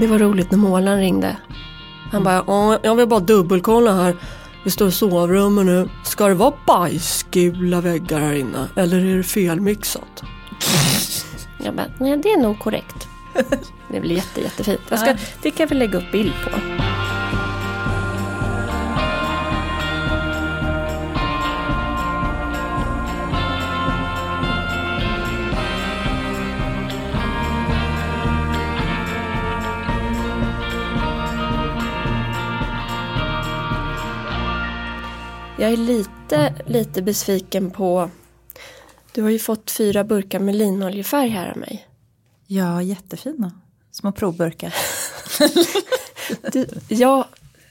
Det var roligt när målaren ringde. Han bara, "Ja, jag vill bara dubbelkolla här. Vi står i sovrummet nu. Ska det vara bajsgula väggar här inne? Eller är det felmixat? Jag bara, nej det är nog korrekt. Det blir jätte, jättefint. Jag ska, det kan vi lägga upp bild på. Jag är lite, lite besviken på... Du har ju fått fyra burkar med linoljefärg här av mig. Ja, jättefina. Små provburkar. Du, jag,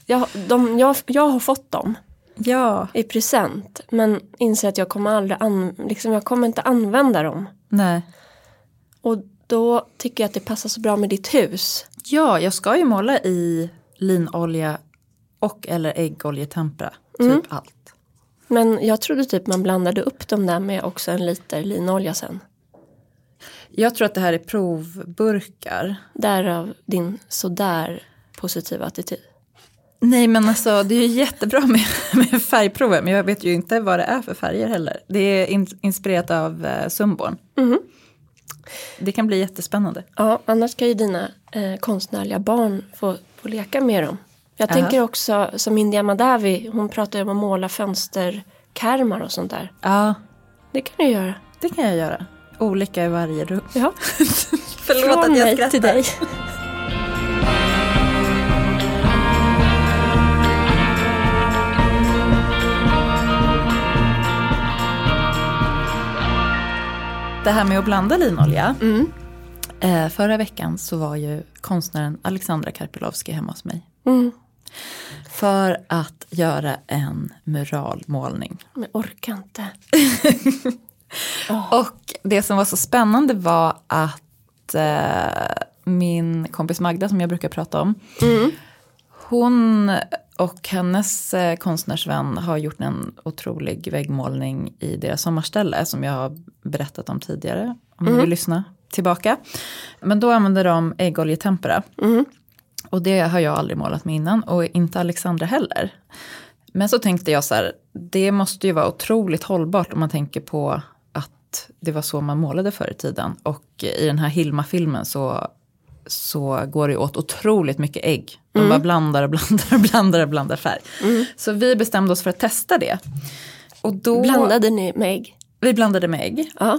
jag, de, jag, jag har fått dem Ja. i present men inser att jag kommer aldrig an, liksom, jag kommer inte använda dem. Nej. Och då tycker jag att det passar så bra med ditt hus. Ja, jag ska ju måla i linolja och eller äggoljetempera. Typ Mm. allt. Men jag trodde typ man blandade upp dem där med också en liter linolja sen. Jag tror att det här är provburkar. Därav din sådär positiva attityd. Nej men alltså det är ju jättebra med, med färgprover men jag vet ju inte vad det är för färger heller. Det är in, inspirerat av eh, Sundborn. Mhm. Det kan bli jättespännande. Ja, annars ska ju dina eh, konstnärliga barn få, få leka med dem. Jag Ja. tänker också som India Madavi, hon pratar ju om att måla fönsterkarmar och sånt där. Ja, Det kan du göra. det kan jag göra. Olika i varje rum. Ja. Förlåt Från att jag skrattar. till dig. Det här med att blanda linolja. Mm. Eh, förra veckan så var ju konstnären Alexandra Karpilovski hemma hos mig. Mm. För att göra en muralmålning. Men orkar inte. Och det som var så spännande var att eh, min kompis Magda som jag brukar prata om. Mm. Hon och hennes eh, konstnärsvän har gjort en otrolig väggmålning i deras sommarställe som jag har berättat om tidigare. Om ni vill lyssna tillbaka. Men då använder de äggoljetempera. Mm. Och det har jag aldrig målat med innan och inte Alexandra heller. Men så tänkte jag så här, det måste ju vara otroligt hållbart om man tänker på att det var så man målade förr i tiden. Och i den här Hilma-filmen så, så går det åt otroligt mycket ägg. De bara blandar och blandar och blandar och blandar färg. Så vi bestämde oss för att testa det. Och då, Blandade ni med ägg? Vi blandade med ägg. Ja.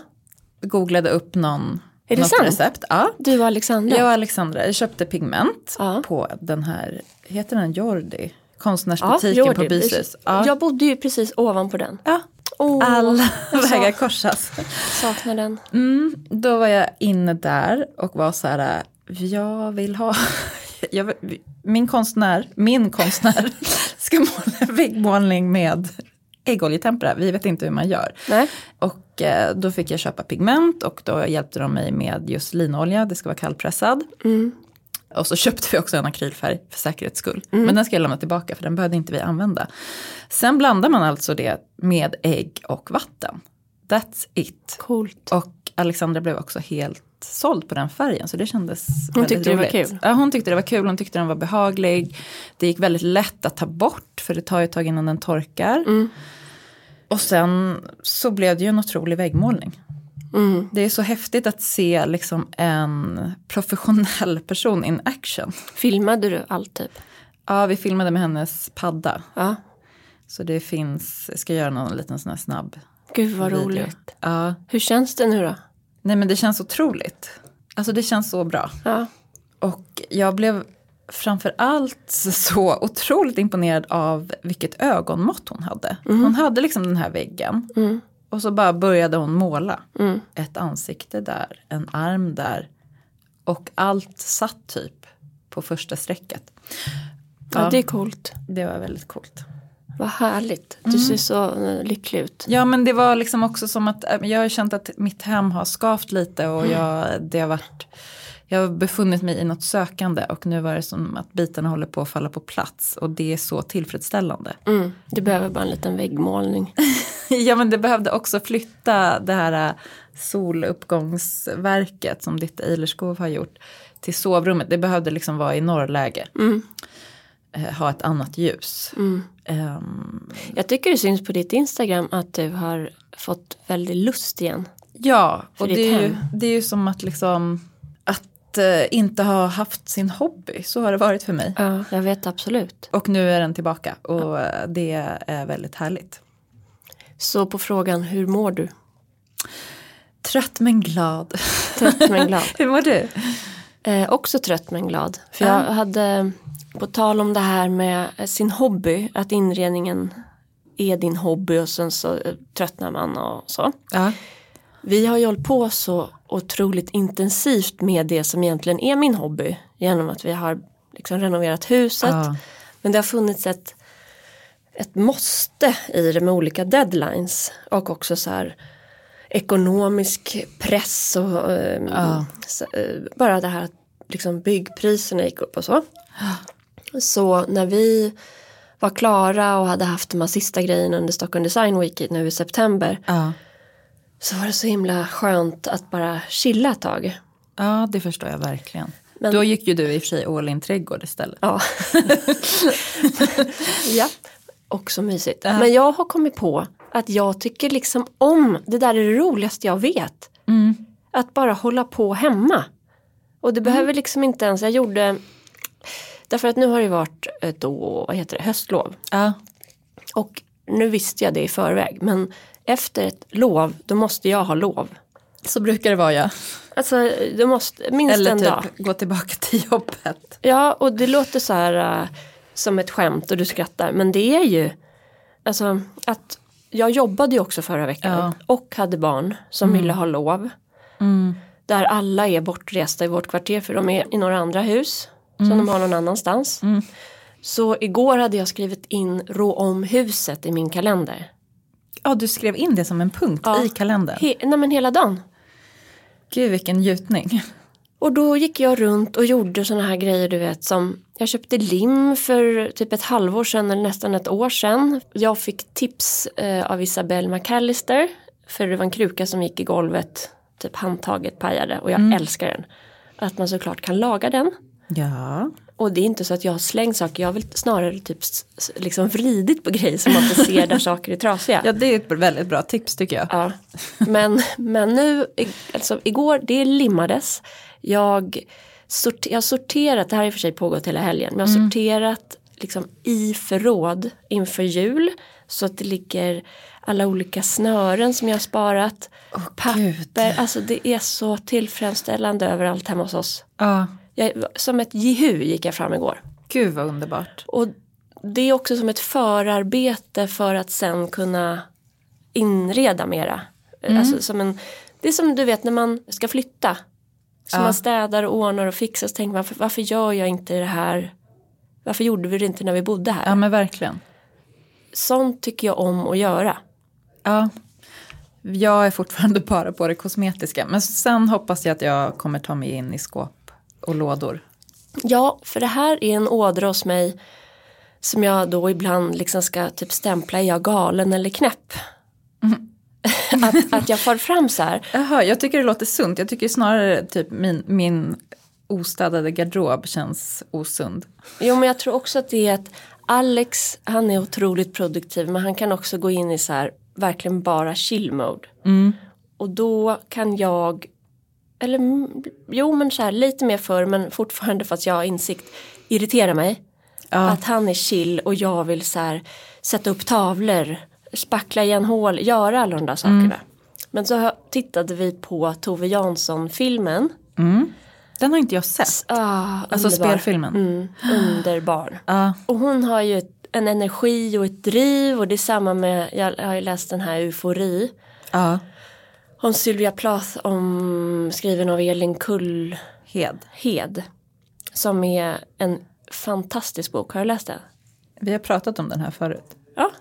Googlade upp någon, Är det sant? recept. Ja. Du och Alexandra? Jag och Alexandra jag köpte pigment Ja. på den här, heter den Jordi? Ja, Konstnärsbutiken Jordi. på Byshus. Ja. Jag bodde ju precis ovanpå den. ja. Åh, Alla vägar korsas. saknar den. Mm, då var jag inne där och var så här, jag vill ha, jag, min konstnär, min konstnär ska måla väggmålning med äggoljetempera. Vi vet inte hur man gör. Nej. Och eh, då fick jag köpa pigment och då hjälpte de mig med just linolja, det ska vara kallpressad. Mm. Och så köpte vi också en akrylfärg för säkerhets skull. Men den ska jag lämna tillbaka för den behövde inte vi använda. Sen blandar man alltså det med ägg och vatten. That's it. Coolt. Och Alexandra blev också helt såld på den färgen så det kändes Hon väldigt tyckte det var roligt. kul. Ja, hon tyckte det var kul, hon tyckte den var behaglig. Det gick väldigt lätt att ta bort för det tar ju ett tag innan den torkar. Mm. Och sen så blev det ju en otrolig väggmålning. Mm. Det är så häftigt att se liksom en professionell person in action. Filmade du allt typ? Ja, vi filmade med hennes padda. Ja. Så det finns, jag ska göra någon liten sån här snabb Gud vad video. roligt. Ja, Hur känns det nu då? nej men det känns otroligt. Alltså det känns så bra. Ja. Och jag blev framför allt så otroligt imponerad av vilket ögonmått hon hade. Hon hade liksom den här väggen. Mm. Och så bara började hon måla. Mm. Ett ansikte där, en arm där. Och allt satt typ på första strecket. Ja, det är coolt. det var väldigt coolt. Vad härligt. Du ser så eh, lycklig ut. Ja men det var liksom också som att äh, jag har känt att mitt hem har skavt lite och jag, det har varit jag har befunnit mig i något sökande och nu var det som att bitarna håller på att falla på plats och det är så tillfredsställande. Mm. Du behöver bara en liten väggmålning. Ja men det behövde också flytta det här äh, soluppgångsverket som ditt Eilerskov har gjort till sovrummet. Det behövde liksom vara i norrläge. Mm. Eh, ha ett annat ljus. Mm. Ehm, Jag tycker det syns på ditt Instagram att du har fått väldigt lust igen. ja, och det är, ju, det är ju som att liksom att eh, inte ha haft sin hobby. Så har det varit för mig. Ja, jag vet absolut. Och nu är den tillbaka och eh, det är väldigt härligt. Så på frågan, hur mår du? Trött men glad. Trött men glad. Hur mår du? Eh, också trött men glad. För Ja. jag hade, på tal om det här med sin hobby, att inredningen är din hobby och sen så eh, tröttnar man och så. Ja. Vi har ju hållit på så otroligt intensivt med det som egentligen är min hobby. Genom att vi har liksom renoverat huset. Ja. Men det har funnits ett, ett måste i det med olika deadlines. Och också så här ekonomisk press och eh, Ja. så, eh, bara det här att liksom byggpriserna gick upp och så. Så när vi var klara och hade haft de här sista grejerna under Stockholm Design Week nu i september. Så var det så himla skönt att bara chilla ett tag. ja, det förstår jag verkligen. Men- Då gick ju du i och för sig all in trädgård istället. Ja. ja. Också mysigt. Ja. Men jag har kommit på att jag tycker liksom om, det där är det roligaste jag vet. Mm. Att bara hålla på hemma. Och det behöver liksom inte ens, jag gjorde, därför att nu har det varit ett då, vad heter det, höstlov. Ja. Och nu visste jag det i förväg, men efter ett lov, då måste jag ha lov. Så brukar det vara ja. Alltså, du måste, minst Eller en typ dag. gå tillbaka till jobbet. Ja, och det låter så här äh, som ett skämt och du skrattar. Men det är ju, alltså att jag jobbade ju också förra veckan Ja. och hade barn som ville ha lov. Mm. Där alla är bortresta i vårt kvarter för de är i några andra hus som de har någon annanstans. Mm. Så igår hade jag skrivit in rå om huset i min kalender. Ja, du skrev in det som en punkt Ja. i kalendern. He- nej men hela dagen. Gud vilken njutning. Och då gick jag runt och gjorde såna här grejer du vet som jag köpte lim för typ ett halvår sedan eller nästan ett år sedan. Jag fick tips eh, av Isabelle McAllister för det var en kruka som gick i golvet, typ handtaget pajade och jag älskar den. Att man såklart kan laga den. Ja. Och det är inte så att jag har slängt saker, jag har väl snarare typ liksom vridit på grejer som man inte ser där saker är trasiga. ja, det är ett väldigt bra tips tycker jag. Ja. Men, men nu, alltså igår, det limmades. Jag, sort, jag har sorterat, det här har i och för sig pågått hela helgen, men jag har sorterat liksom i förråd inför jul. Så att det ligger alla olika snören som jag har sparat. papper, alltså det är så tillfredsställande överallt hemma hos oss. Ja. Jag, som ett jihu gick jag fram igår. Gud vad underbart. Och det är också som ett förarbete för att sen kunna inreda mera. Alltså som en, det är som du vet när man ska flytta. Så Ja. man städar och ordnar och fixar så tänker man varför, varför gör jag inte det här? Varför gjorde vi det inte när vi bodde här? Ja men verkligen. Sånt tycker jag om att göra. Ja. Jag är fortfarande bara på det kosmetiska. Men sen hoppas jag att jag kommer ta mig in i skåp och lådor. Ja, för det här är en ådra hos mig som jag då ibland liksom ska typ stämpla, är jag galen eller knäpp? att, att jag far fram så här. Jaha, jag tycker det låter sunt. Jag tycker snarare typ min, min ostädade garderob känns osund. Jo men jag tror också att det är att Alex han är otroligt produktiv men han kan också gå in i så här verkligen bara chill mode. Och då kan jag, eller mm, jo men så här lite mer för men fortfarande fast jag har insikt, irritera mig. Ja. Att han är chill och jag vill så här sätta upp tavlor, spackla igen hål, göra alla de där sakerna. Men så tittade vi på Tove Jansson-filmen. Den har inte jag sett. Ah, Alltså underbar. spelfilmen. Mm, underbar. Ja. Och hon har ju en energi och ett driv och det är samma med, jag har ju läst den här Eufori. ja. Om Sylvia Plath, om, skriven av Elin Kullhed. Hed. Som är en fantastisk bok, har du läst den? Vi har pratat om den här förut. Ja,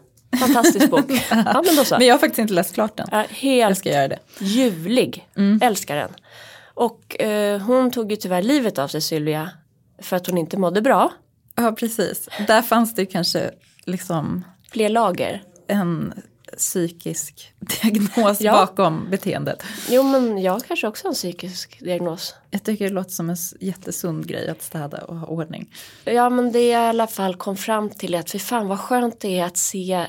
fantastisk bok. ja men då så. Men jag har faktiskt inte läst klart den. Ja, Jag helt ska göra det. ljuvlig, älskar den. Och eh, hon tog ju tyvärr livet av sig Sylvia för att hon inte mådde bra. Ja, precis. Där fanns det kanske liksom Fler lager. en psykisk diagnos Ja. bakom beteendet. Jo men jag kanske också har en psykisk diagnos. Jag tycker det låter som en jättesund grej att städa och ha ordning. Ja men det jag i alla fall kom fram till är att för fan vad skönt det är att se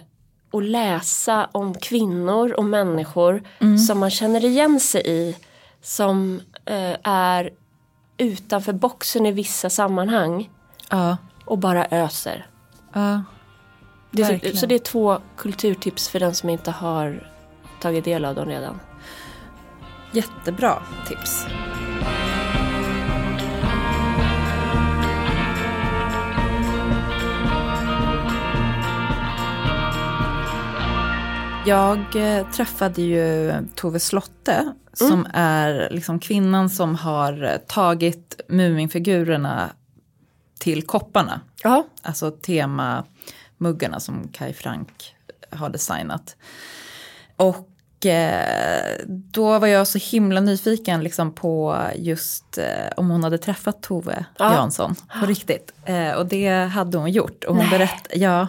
och läsa om kvinnor och människor som man känner igen sig i. Som eh, är utanför boxen i vissa sammanhang Ja, och bara öser. ja. Det, Verkligen. så det är två kulturtips för den som inte har tagit del av dem redan. Jättebra tips. Jag eh, träffade ju Tove Slotte som är liksom kvinnan som har tagit Muminfigurerna till kopparna. Ja. Alltså temamuggarna som Kai Frank har designat. Och eh, då var jag så himla nyfiken liksom på just eh, om hon hade träffat Tove Ja. Jansson på riktigt. Eh, och det hade hon gjort. Och hon Nej. berätt, ja,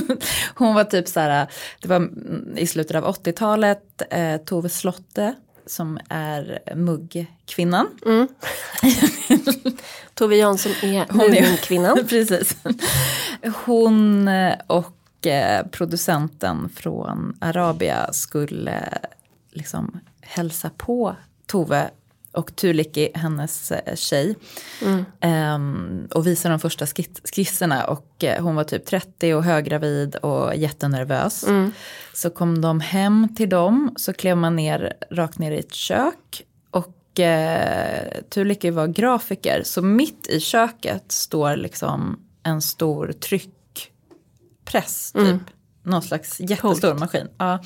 hon var typ så här, det var mm, i slutet av 80-talet, eh, Tove Slotte som är muggkvinnan. Tove Jansson är Hon är- Muminkvinnan. Precis. Hon eh, och eh, producenten från Arabia skulle liksom hälsa på Tove och Tuliki, hennes eh, tjej. Ehm, och visa de första skisserna och eh, hon var typ 30 och höggravid och jättenervös. Så kom de hem till dem, så klev man ner rakt ner i ett kök. Och eh, Tuliki var grafiker, så mitt i köket står liksom en stor tryckpress typ. Någon slags jättestor maskin. Ja.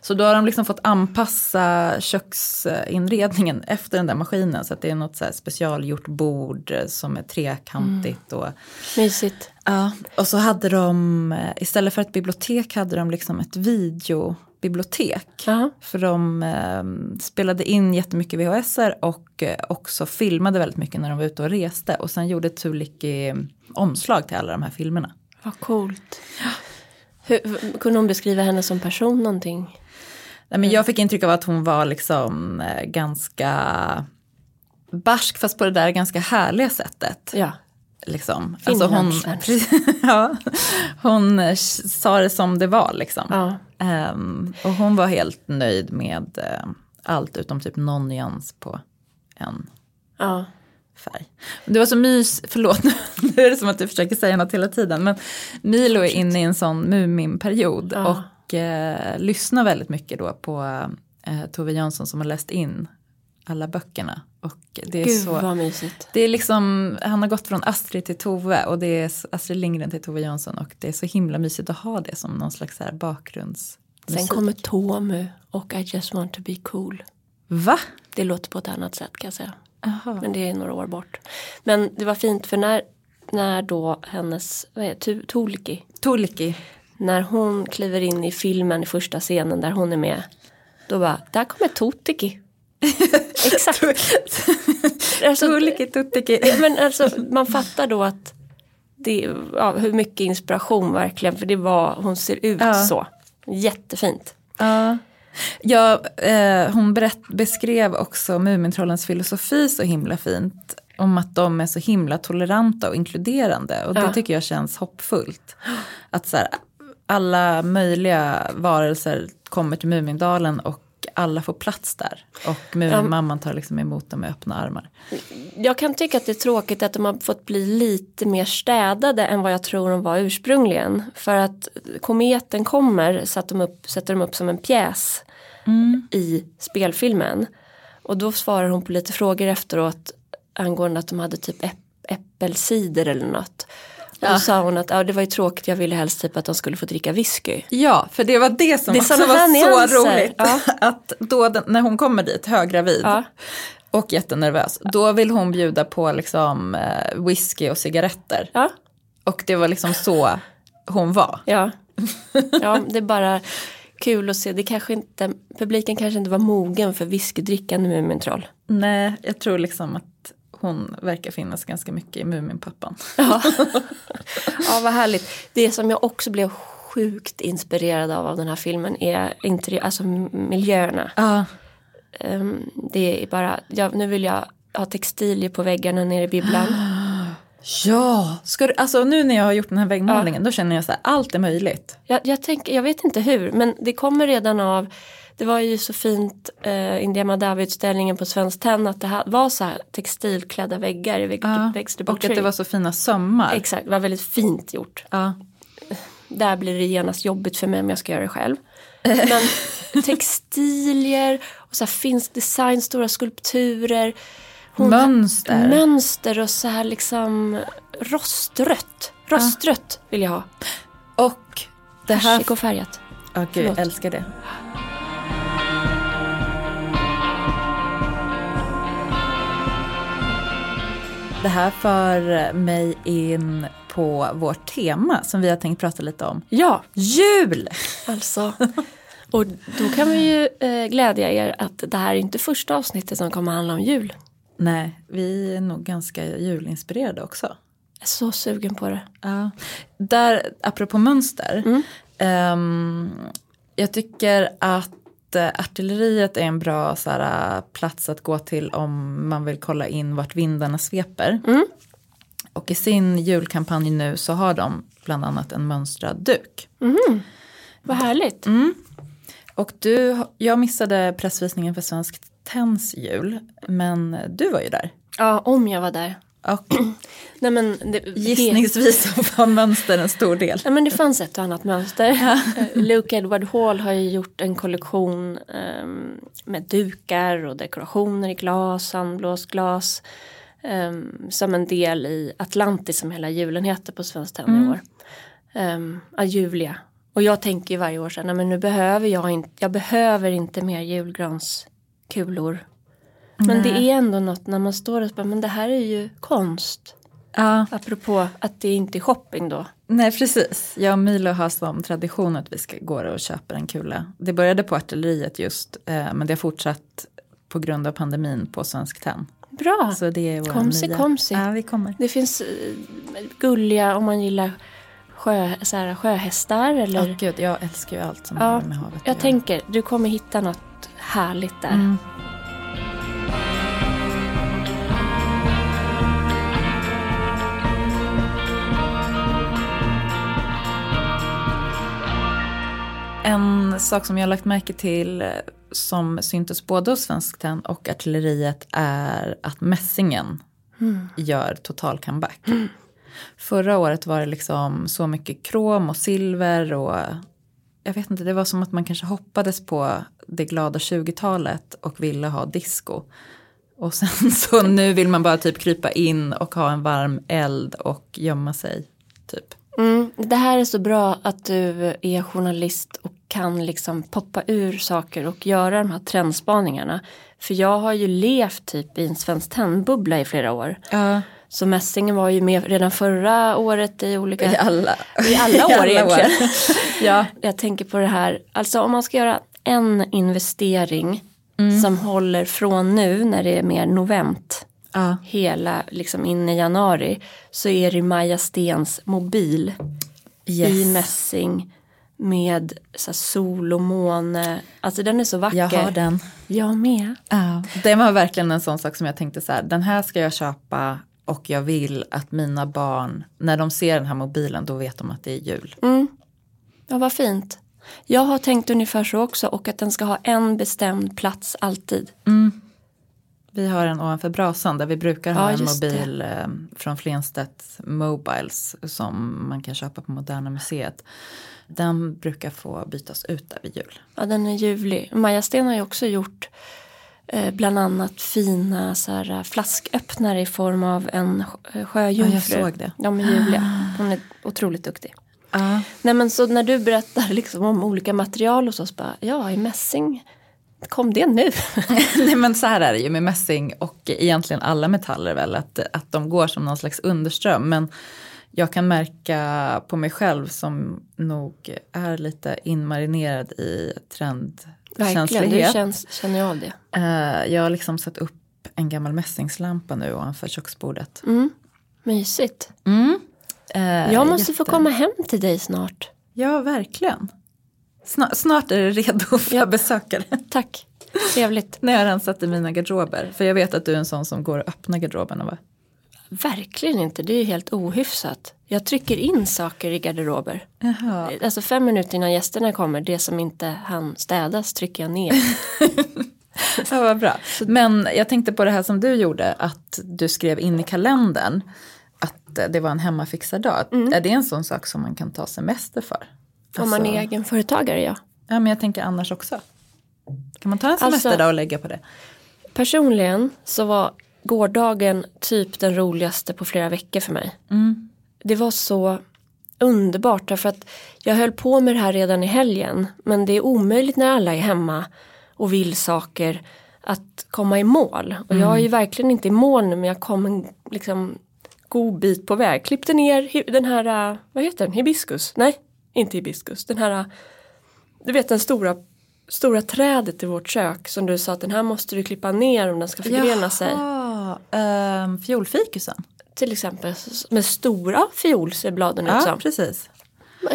Så då har de liksom fått anpassa köksinredningen efter den där maskinen. Så att det är något så specialgjort bord eh, som är trekantigt. Och, Mysigt. ja. och så hade de, eh, istället för ett bibliotek hade de liksom ett videobibliotek. Ja. För de eh, spelade in jättemycket VHSer och eh, också filmade väldigt mycket när de var ute och reste. Och sen gjorde Tuliki omslag till alla de här filmerna. Vad coolt. Hur, kunde hon beskriva henne som person någonting? Nej, men jag fick intryck av att hon var liksom eh, ganska barsk fast på det där ganska härliga sättet. Ja. Liksom. hon, Finlandssvensk. ja, hon sa det som det var liksom. Ja. Ehm, och hon var helt nöjd med eh, allt utom typ någon nyans på en Ja. Färg. Det var så mys, förlåt nu är det som att du försöker säga något hela tiden. Men Milo är inne i en sån Muminperiod Ja. och eh, lyssnar väldigt mycket då på eh, Tove Jansson som har läst in alla böckerna. Och det är Gud så, vad mysigt. det är liksom, han har gått från Astrid till Tove och det är Astrid Lindgren till Tove Jansson och det är så himla mysigt att ha det som någon slags här bakgrunds... Sen kommer Tomu och I just want to be cool. Va? Det låter på ett annat sätt kan jag säga. Aha. Men det är några år bort. Men det var fint för när, när då hennes, vad är det, Tu- Tulki, Tuliki. när hon kliver in i filmen i första scenen där hon är med. Då bara, där kommer Totiki. Exakt. alltså, Tuliki, Tutiki. men alltså, man fattar då att det, ja, hur mycket inspiration verkligen. För det var, hon ser ut Ja. så. Jättefint. Ja. Ja, eh, hon berätt, beskrev också Mumintrollens filosofi så himla fint. Om att de är så himla toleranta och inkluderande. Och det Ja. tycker jag känns hoppfullt. Att så här, alla möjliga varelser kommer till Mumindalen och alla får plats där. Och Muminmamman tar liksom emot dem med öppna armar. Jag kan tycka att det är tråkigt att de har fått bli lite mer städade än vad jag tror de var ursprungligen. För att kometen kommer satte de upp, sätter de upp som en pjäs i spelfilmen. Och då svarar hon på lite frågor efteråt angående att de hade typ äpp, äppelcider eller något. Och då sa hon att ja, det var ju tråkigt, jag ville helst typ att de skulle få dricka whisky. Ja, för det var det som Det också var här så nyanser. roligt. Ja. Att då den, när hon kommer dit, höggravid Ja. och jättenervös, då vill hon bjuda på liksom eh, whisky och cigaretter. Ja, Och det var liksom så hon var. ja. ja det är bara kul att se. Det kanske inte, publiken kanske inte var mogen för whiskydrickande Mumintroll. Nej, jag tror liksom att hon verkar finnas ganska mycket i Muminpappan. Ja. ja, vad härligt. Det som jag också blev sjukt inspirerad av, av den här filmen är interiör, alltså miljöerna. Ja. Ehm, det är bara, ja, nu vill jag ha textilier på väggarna nere i bibblan. Ja, ska du, alltså nu när jag har gjort den här väggmålningen då känner jag så här, allt är möjligt. Jag, jag, tänker, jag vet inte hur, men det kommer redan av det var ju så fint eh, India Madawi-utställningen på Svenskt Tenn att det var så här textilklädda väggar i vägg, Ja, Och att det var så fina sömmar. Exakt, det var väldigt fint gjort. Ja. Där blir det genast jobbigt för mig om jag ska göra det själv. Men textilier och så här finsk design, stora skulpturer. Mönster. Mönster och så här liksom rostrött. Rostrött vill jag ha. Och det här... Persikoffärgat. Ja, gud, jag älskar det. Det här för mig in på vårt tema som vi har tänkt prata lite om. Ja, Jul! alltså. Och då kan vi ju eh, glädja er att det här är inte första avsnittet som kommer handla om jul. Nej, vi är nog ganska julinspirerade också. Jag är så sugen på det. Ja. Där, apropå mönster. ehm, jag tycker att eh, artilleriet är en bra så här, plats att gå till om man vill kolla in vart vindarna sveper. Och i sin julkampanj nu så har de bland annat en mönstrad duk. Vad härligt. Och du, jag missade pressvisningen för Svensk Tenns jul, men du var ju där. Ja, om jag var där. Och Nej, men det, gissningsvis var mönster en stor del. Ja, men det fanns ett och annat mönster. Eh, Luke Edward Hall har ju gjort en kollektion ehm, med dukar och dekorationer i glas, sandblåsglas. ehm, som en del i Atlantis som hela julen heter på Svenskt Tenn i år. Um, Julia. Och jag tänker ju varje år så här, nej men nu behöver jag inte, jag behöver inte mer julgranskulor. Men det är ändå något när man står och bara, men det här är ju konst. Ja, Apropå att det inte är shopping då. nej precis. Jag och Milo har som tradition att vi ska gå och köpa en kula. Det började på artilleriet just, eh, men det har fortsatt på grund av pandemin på Svensk Tenn. Bra. Så det är Komsi, nya... komsi. Ja, vi kommer. Det finns eh, gulliga om man gillar sjö, så här, sjöhästar eller. Åh gud, jag älskar ju allt som Ja, har med havet jag tänker du kommer hitta något härligt där. Mm. En sak som jag har lagt märke till eh, som syntes både hos Svenskt Tenn och Artilleriet är att mässingen gör total comeback. Förra året var det liksom så mycket krom och silver och jag vet inte, det var som att man kanske hoppades på det glada 20-talet och ville ha disco. Och sen så nu vill man bara typ krypa in och ha en varm eld och gömma sig. Typ. Mm, det här är så bra att du är journalist och kan liksom poppa ur saker och göra de här trendspaningarna. För jag har ju levt typ i en Svenskt Tenn-bubbla i flera år. Ja, Så mässingen var ju med redan förra året i olika... i alla, I alla år egentligen. ja. Jag tänker på det här, alltså om man ska göra en investering som håller från nu när det är mer novent ja. hela liksom in i januari så är det Maja Stens mobil Yes. i mässing med så sol och måne. Alltså den är så vacker. Jag har den. Jag med. Ja, det var verkligen en sån sak som jag tänkte så här, den här ska jag köpa och jag vill att mina barn, när de ser den här mobilen, då vet de att det är jul. Ja, vad fint. Jag har tänkt ungefär så också och att den ska ha en bestämd plats alltid. Vi har en ovanför brasan där vi brukar ha Ja, en just det. mobil eh, från Flenstedt Mobiles som man kan köpa på Moderna Museet. Den brukar få bytas ut där vid jul. Ja, den är ljuvlig. Maja Sten har ju också gjort eh, bland annat fina så här, flasköppnare i form av en sjö- sjöjungfru. Ja, jag såg det. De är ljuvliga. Hon är otroligt duktig. Ja. Nej men så när du berättar liksom om olika material och så, så bara, ja i mässing, kom det nu? Nej men så här är det ju med mässing och egentligen alla metaller väl att, att de går som någon slags underström. Men jag kan märka på mig själv som nog är lite inmarinerad i Verkligen, du trendkänslighet. känns, känner jag av det. Eh, jag har liksom satt upp en gammal mässingslampa nu ovanför köksbordet. Mm, mysigt. Eh, Jag måste få jätte- komma hem till dig snart. Ja, verkligen. Snart, snart är det redo för Ja. besökare. Tack, trevligt. När jag rensat i mina garderober. För jag vet att du är en sån som går och öppnar garderoberna va? Verkligen inte, det är helt ohyfsat. Jag trycker in saker i garderober. Jaha. Alltså fem minuter innan gästerna kommer, det som inte han städas trycker jag ner. Ja, vad bra. Men jag tänkte på det här som du gjorde, att du skrev in i kalendern att det var en hemmafixardag. Är det en sån sak som man kan ta semester för? Om man Alltså- är egenföretagare, ja. Ja, men jag tänker annars också. Kan man ta en Alltså- semesterdag och lägga på det? Personligen så var gårdagen typ den roligaste på flera veckor för mig. Det var så underbart därför att jag höll på med det här redan i helgen. Men det är omöjligt när alla är hemma och vill saker att komma i mål. Och jag är ju verkligen inte i mål nu men jag kom en liksom, god bit på väg. Klippte ner den här, äh, vad heter den, hibiskus? Nej, inte hibiskus. Den här, du vet den stora, stora trädet i vårt kök som du sa att den här måste du klippa ner om den ska förgrena sig. Jaha, ehm, fiolfikusen. Till exempel med stora fiol ser bladen ut Ja, som. precis.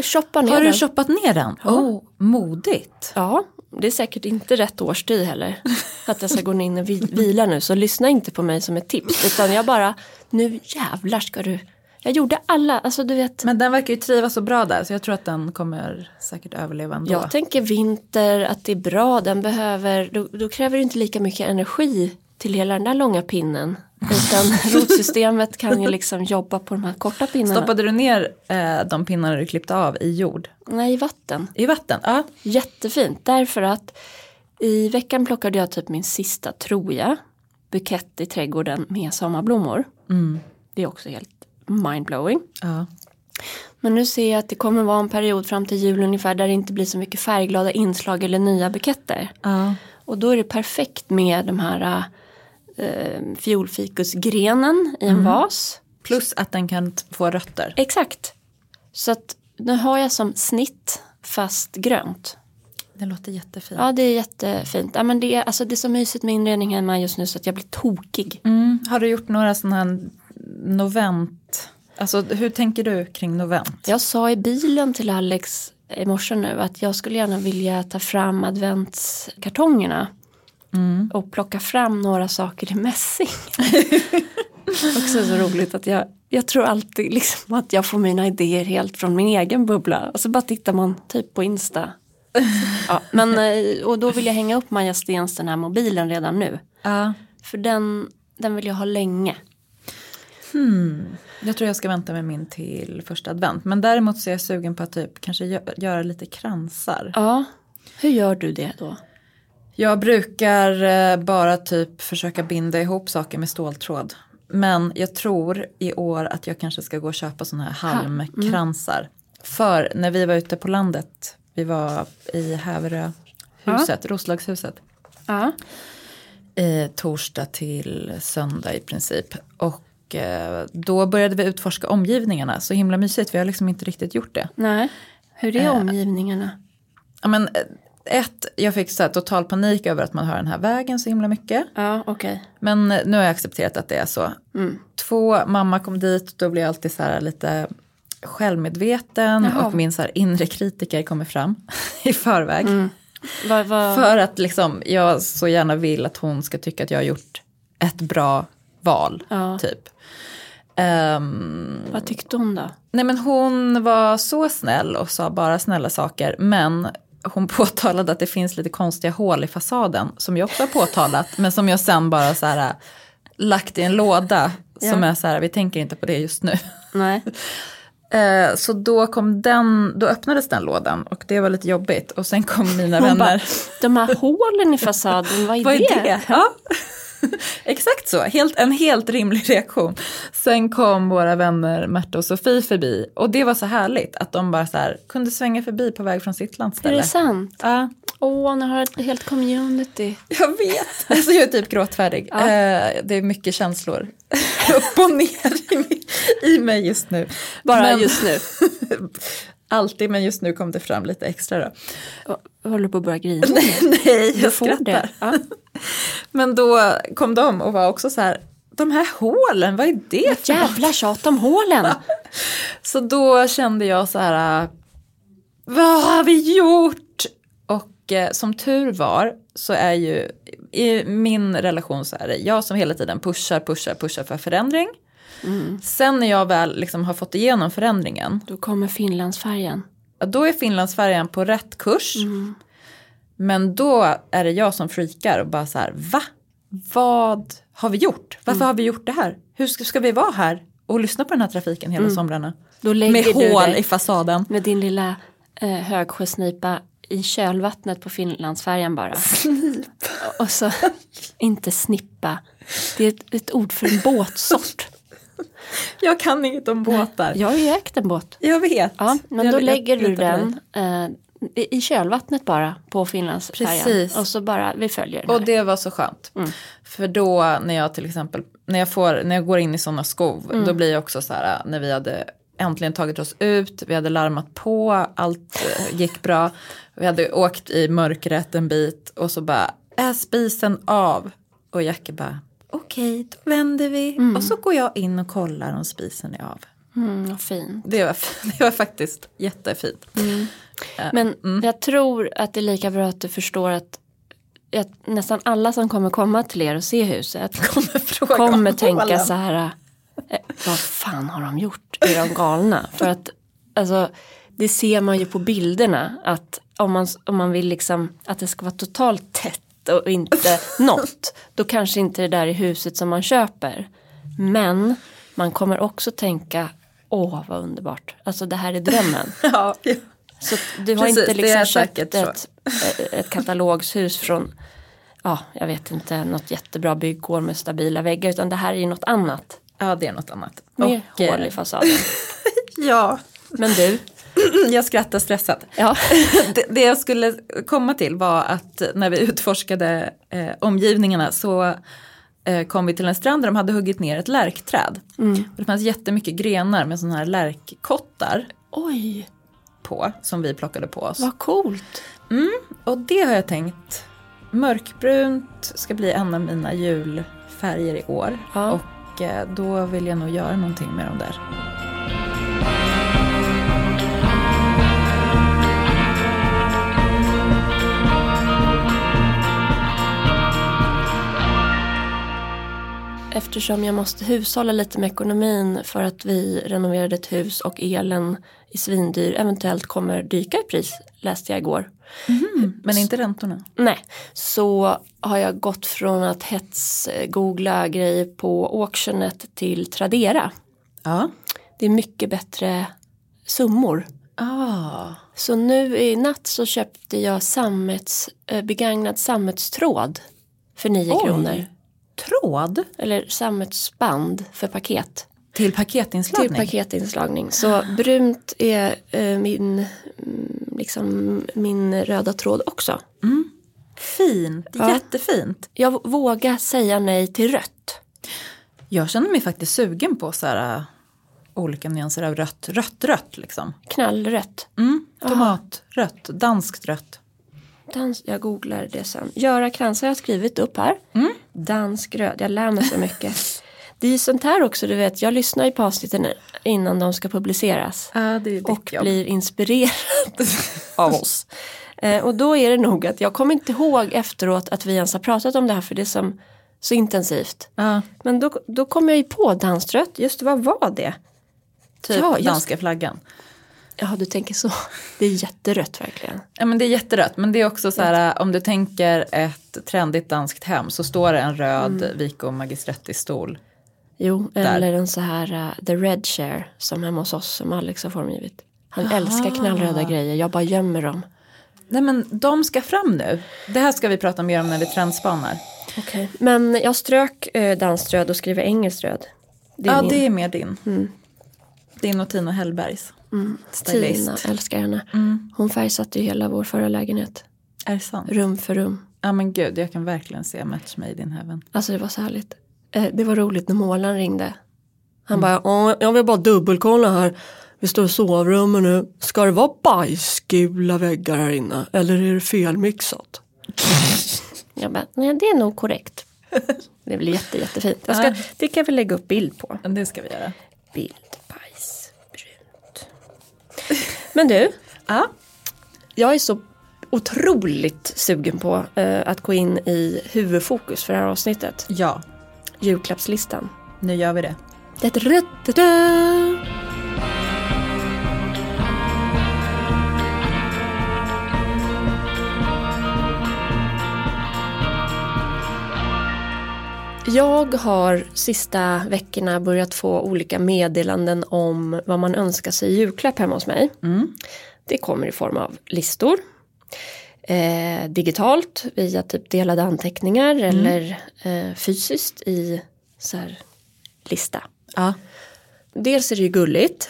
Shoppa ner Har du den. shoppat ner den? Oh, modigt. Ja, det är säkert inte rätt årstid heller. Att jag ska gå in och vi- vila nu. Så lyssna inte på mig som ett tips. Utan jag bara, nu jävlar ska du. Jag gjorde alla, alltså du vet. Men den verkar ju trivas så bra där så jag tror att den kommer säkert överleva ändå. Jag tänker vinter, att det är bra. Den behöver, då, då kräver det inte lika mycket energi till hela den där långa pinnen. Utan rotsystemet kan ju liksom jobba på de här korta pinnarna. Stoppade du ner eh, de pinnar du klippte av i jord? Nej, i vatten. I vatten? Ja. Jättefint, därför att i veckan plockade jag typ min sista, tror jag, bukett i trädgården med sommarblommor. Det är också helt mindblowing. ja. Men nu ser jag att det kommer vara en period fram till jul ungefär där det inte blir så mycket färgglada inslag eller nya buketter. ja. Och då är det perfekt med de här äh, fiolfikusgrenen i en vas. Plus att den kan få rötter. Exakt. Så att nu har jag som snitt fast grönt. Det låter jättefint. Ja det är jättefint. Ja, men det, är, alltså, det är så mysigt med inredning hemma just nu så att jag blir tokig. Mm. Har du gjort några sådana här novent? Alltså hur tänker du kring novent? Jag sa i bilen till Alex i morse nu att jag skulle gärna vilja ta fram adventskartongerna. Och plocka fram några saker i mässing. Också så roligt att jag, jag tror alltid liksom att jag får mina idéer helt från min egen bubbla. Och så bara tittar man typ på Insta. Ja, men, eh, och då vill jag hänga upp Maja Stens den här mobilen redan nu. Ja. För den, den vill jag ha länge. Jag tror jag ska vänta med min till första advent. Men däremot så är jag sugen på att typ kanske gö- göra lite kransar. Ja, hur gör du det då? Jag brukar eh, bara typ försöka binda ihop saker med ståltråd. Men jag tror i år att jag kanske ska gå och köpa sådana här halmkransar. För när vi var ute på landet, vi var i Häveröhuset, Roslagshuset. Ja. i torsdag till söndag i princip. Och eh, då började vi utforska omgivningarna, så himla mysigt, vi har liksom inte riktigt gjort det. Nej, hur är omgivningarna? Ja, men, eh, ett, jag fick så här total panik över att man hör den här vägen så himla mycket. Ja, okej. Men eh, nu har jag accepterat att det är så. Två, mamma kom dit, då blir jag alltid så här lite självmedveten Jaha. och min så här inre kritiker kommer fram i förväg. Vad, vad, För att liksom, jag så gärna vill att hon ska tycka att jag har gjort ett bra val. Ja. Typ. Ehm, vad tyckte hon då? nej men hon var så snäll och sa bara snälla saker. Men hon påtalade att det finns lite konstiga hål i fasaden. Som jag också har påtalat. men som jag sen bara så här lagt i en låda. Som Ja. är så här, vi tänker inte på det just nu. Nej. Eh, så då kom den, då öppnades den lådan och det var lite jobbigt. Och sen kom mina Hon vänner. bara, de här hålen i fasaden, vad är, Vad är det? det? Ja. Exakt så, helt, en helt rimlig reaktion. Sen kom våra vänner Märta och Sofie förbi och det var så härligt att de bara så här, kunde svänga förbi på väg från sitt Är landställe. det sant? Ja, Åh, ni har ett helt community. jag vet. Alltså jag är typ gråtfärdig. Ja. Eh, det är mycket känslor upp och ner i, i mig just nu. Bara Men- just nu. Alltid, men just nu kom det fram lite extra då. Jag håller på att börja grina. Nej, Du jag skrattar. det. Ja. Men då kom de och var också så här, de här hålen, vad är det för? Jävla tjat om hålen. Så då kände jag så här, vad har vi gjort? Och eh, som tur var så är ju i min relation så är det jag som hela tiden pushar, pushar, pushar för förändring. Sen när jag väl liksom har fått igenom förändringen, Då kommer Finlandsfärjan. ja, då är Finlandsfärjan på rätt kurs. Men då är det jag som freakar och bara så här, va? Vad har vi gjort? Varför har vi gjort det här? Hur ska, ska vi vara här och lyssna på den här trafiken hela somrarna? Då lägger Med hål i fasaden. med din lilla eh, högsjösnipa i kölvattnet på Finlandsfärjan bara. Och så, inte snippa. Det är ett, ett ord för en båtsort. Jag kan inget om båtar. Jag har ju ägt en båt. Jag vet. Ja, men Jag då lägger du den eh, i kölvattnet bara på Finlandsfärjan. Och så bara, vi följer den Och det var så skönt. För då när jag till exempel, när jag, får, när jag går in i sådana skov, då blir jag också så här, när vi hade äntligen tagit oss ut, vi hade larmat på, allt eh, gick bra. Vi hade åkt i mörkret en bit och så bara, är spisen av? Och Jackie bara, okej, då vänder vi. Och så går jag in och kollar om spisen är av. Mm, vad fin. Det var, det var faktiskt jättefint. Men jag tror att det är lika bra att du förstår att, nästan alla som kommer komma till er och se huset Kommer fråga kommer om tänka så här. Eh, vad fan har de gjort? Är de galna? För att alltså, det ser man ju på bilderna att om man, om man vill liksom att det ska vara totalt tätt och inte något. Då kanske inte det där är huset som man köper. Men man kommer också tänka Åh vad underbart. Alltså det här är drömmen. Ja, ja. Så du har Precis, inte liksom köpt säkert ett, ett katalogshus från, ja jag vet inte, något jättebra bygggård med stabila väggar utan det här är ju något annat. ja, det är något annat. Med Och, eh, hål i fasaden. Ja, Men du, jag skrattar stressat. ja. Det, det jag skulle komma till var att när vi utforskade eh, omgivningarna så eh, kom vi till en strand där de hade huggit ner ett lärkträd. Det fanns jättemycket grenar med sådana här lärkkottar Oj, på som vi plockade på oss. vad coolt. Och det har jag tänkt, mörkbrunt ska bli en av mina julfärger i år. Ja. Och eh, då vill jag nog göra någonting med dem där. Eftersom jag måste hushålla lite med ekonomin för att vi renoverade ett hus och elen i svindyr eventuellt kommer dyka i pris, läste jag igår. Men inte räntorna. Nej, så har jag gått från att hets-googla grejer på Auctionet till Tradera. Ja. Det är mycket bättre summor. Ah. Så nu i natt så köpte jag sammets, eh, begagnad sammetstråd för 9 Oj. kronor. Tråd Eller sammetsband för paket. Till Till paketinslagning. paketinslagning. Så brunt är eh, min, mm, liksom, min röda tråd också. Fint, Ja. jättefint. Jag vågar säga nej till rött. Jag känner mig faktiskt sugen på så här, äh, olika nyanser av rött, rött, rött liksom. Knallrött. Mm. Tomatrött, danskt rött. Dans, jag googlar det sen. Göra kransar har jag skrivit upp här. Dansk röd, jag lär mig så mycket. Det är ju sånt här också, du vet, jag lyssnar ju på avsnitten innan de ska publiceras. Ditt och jobb. blir inspirerad av oss. Eh, och då är det nog att jag kommer inte ihåg efteråt att vi ens har pratat om det här för det är som, så intensivt. Ja, Men då, då kom jag ju på dansrött, just vad var det? typ Ja, just- danska flaggan. Ja, du tänker så. Det är jätterött verkligen. Ja men det är jätterött men det är också så här om du tänker ett trendigt danskt hem så står det en röd Mm. Vico Magistretti-stol. Jo, eller en så här uh, the red chair som hemma hos oss som Alex har formgivit. Han älskar knallröda grejer, jag bara gömmer dem. Nej men de ska fram nu. Det här ska vi prata mer om när vi trendspanar. Okay. Men jag strök uh, dansröd och skriver engelskt röd. Det ja min. det är mer din. Din och Tina Hellbergs. Stylist. Tina, älskar henne. Hon färgsatte ju hela vår förra lägenhet. Är det sant? Rum för rum. Ja men gud jag kan verkligen se Match Made in Heaven. Alltså det var så härligt. Eh, det var roligt när målaren ringde. Han bara, "Ja, jag vill bara dubbelkolla här. Vi står i sovrummet nu. Ska det vara bajsgula väggar här inne? Eller är det felmixat? Jag bara, nej det är nog korrekt. Det blir jätte, jättefint. Jag ska, det kan vi lägga upp bild på. Det ska vi göra. Bild, bajs, brunt. Men du, Ja. jag är så otroligt sugen på eh, att gå in i huvudfokus för det här avsnittet. Ja, Julklappslistan. nu gör vi det. Jag har sista veckorna börjat få olika meddelanden om vad man önskar sig i julklapp hemma hos mig. Mm. Det kommer i form av listor. Eh, digitalt via typ delade anteckningar eller eh, fysiskt i så här, lista. Ja, Dels är det ju gulligt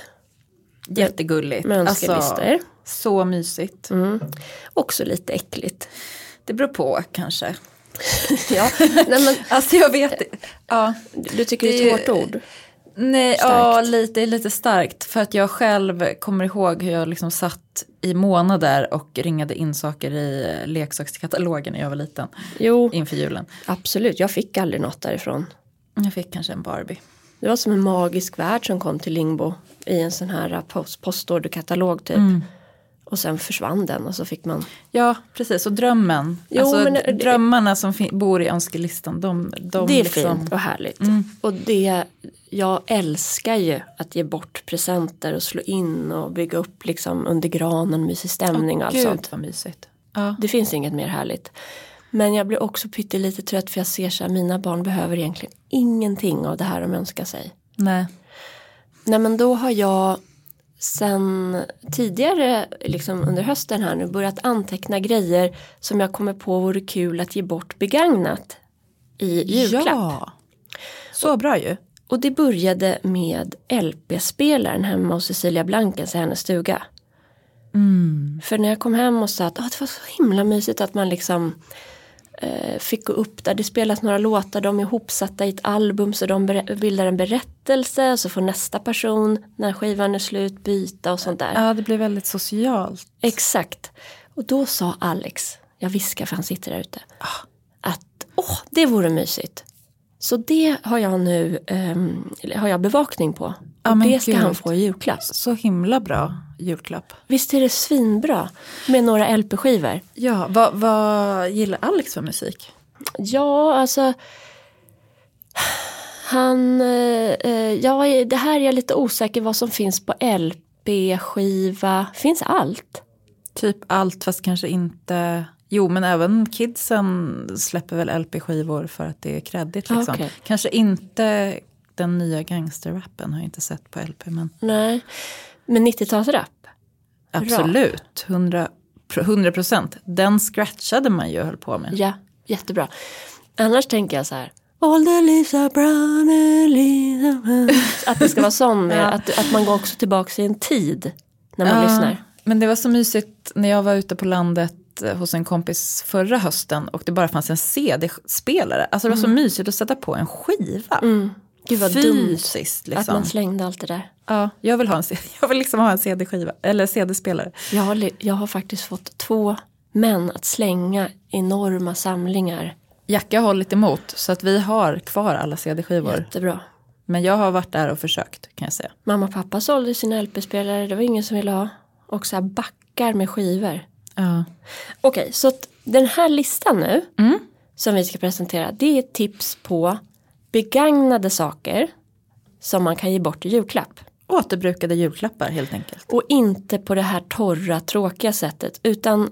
jättegulligt. med önskelistor. så mysigt. Mm. Också lite äckligt. Det beror på kanske. Ja, nej, men, Alltså jag vet ja. du tycker det är ett hårt ord? Nej, Starkt. ja lite, lite starkt. För att jag själv kommer ihåg hur jag liksom satt i månader och ringade in saker i leksakskatalogen när jag var liten. Jo, Inför julen. absolut. Jag fick aldrig något därifrån. Jag fick kanske en Barbie. Det var som en magisk värld som kom till Lingbo i en sån här post, postorderkatalog typ. Mm. Och sen försvann den och så fick man. Ja, precis. Och drömmen. Jo, alltså, men drömmarna som bor i önskelistan. De, de det är liksom, fint och härligt. Mm. Och det, jag älskar ju att ge bort presenter och slå in och bygga upp liksom under granen mysig stämning och allt Gud sånt. vad mysigt. Ja. Det finns inget mer härligt. Men jag blir också pyttelite trött för jag ser så här, mina barn behöver egentligen ingenting av det här de önskar sig. Nej. Nej men då har jag sen tidigare liksom under hösten här nu börjat anteckna grejer som jag kommer på vore kul att ge bort begagnat i julklapp. Ja. Så bra ju. Och det började med LP-spelaren hemma hos Cecilia Blankens i hennes stuga. Mm. För när jag kom hem och sa att "Åh, det var så himla mysigt att man liksom fick gå upp där. Det spelas några låtar, de är ihopsatta i ett album så de bildar en berättelse. Så får nästa person när skivan är slut byta och sånt där. Ja, det blir väldigt socialt. Exakt. Och då sa Alex, jag viskar för han sitter där ute. Att åh, det vore mysigt. Så det har jag nu ehm, har jag bevakning på. Ja, och det ska gud. han få i julklapp. Så himla bra julklapp. Visst är det svinbra med några LP-skivor? Ja, vad, vad gillar Alex för musik? Ja, alltså. Han, eh, eh, ja, det här är jag lite osäker vad som finns på LP-skiva. Finns allt? Typ allt fast kanske inte Jo men även kidsen släpper väl LP-skivor för att det är kreddigt. Liksom. Okej. Kanske inte den nya gangsterrappen har jag inte sett på LP men Nej. Men 90-talsrap? absolut. 100 100 procent. Den scratchade man ju och höll på med. Ja, jättebra. Annars tänker jag så här. All the leaves are brown and leaves are brown. Att det ska vara sån, med, Ja. att, att man går också tillbaka i en tid när man Ja, lyssnar. Men det var så mysigt när jag var ute på landet eh, hos en kompis förra hösten och det bara fanns en CD-spelare. Alltså det var så mysigt att sätta på en skiva. Mm. Gud vad dumt att liksom. man slängde allt det där. Ja, jag vill ha en, jag vill liksom ha en CD-skiva, eller CD-spelare. Jag har, jag har faktiskt fått två män att slänga enorma samlingar. Jacka har hållit emot så att vi har kvar alla CD-skivor. Jättebra. Men jag har varit där och försökt kan jag säga. Mamma och pappa sålde sina LP-spelare, det var ingen som ville ha. Och så här backar med skivor. Ja. Okej, så att den här listan nu Mm. som vi ska presentera det är tips på begagnade saker som man kan ge bort i julklapp. Återbrukade julklappar helt enkelt. Och inte på det här torra tråkiga sättet utan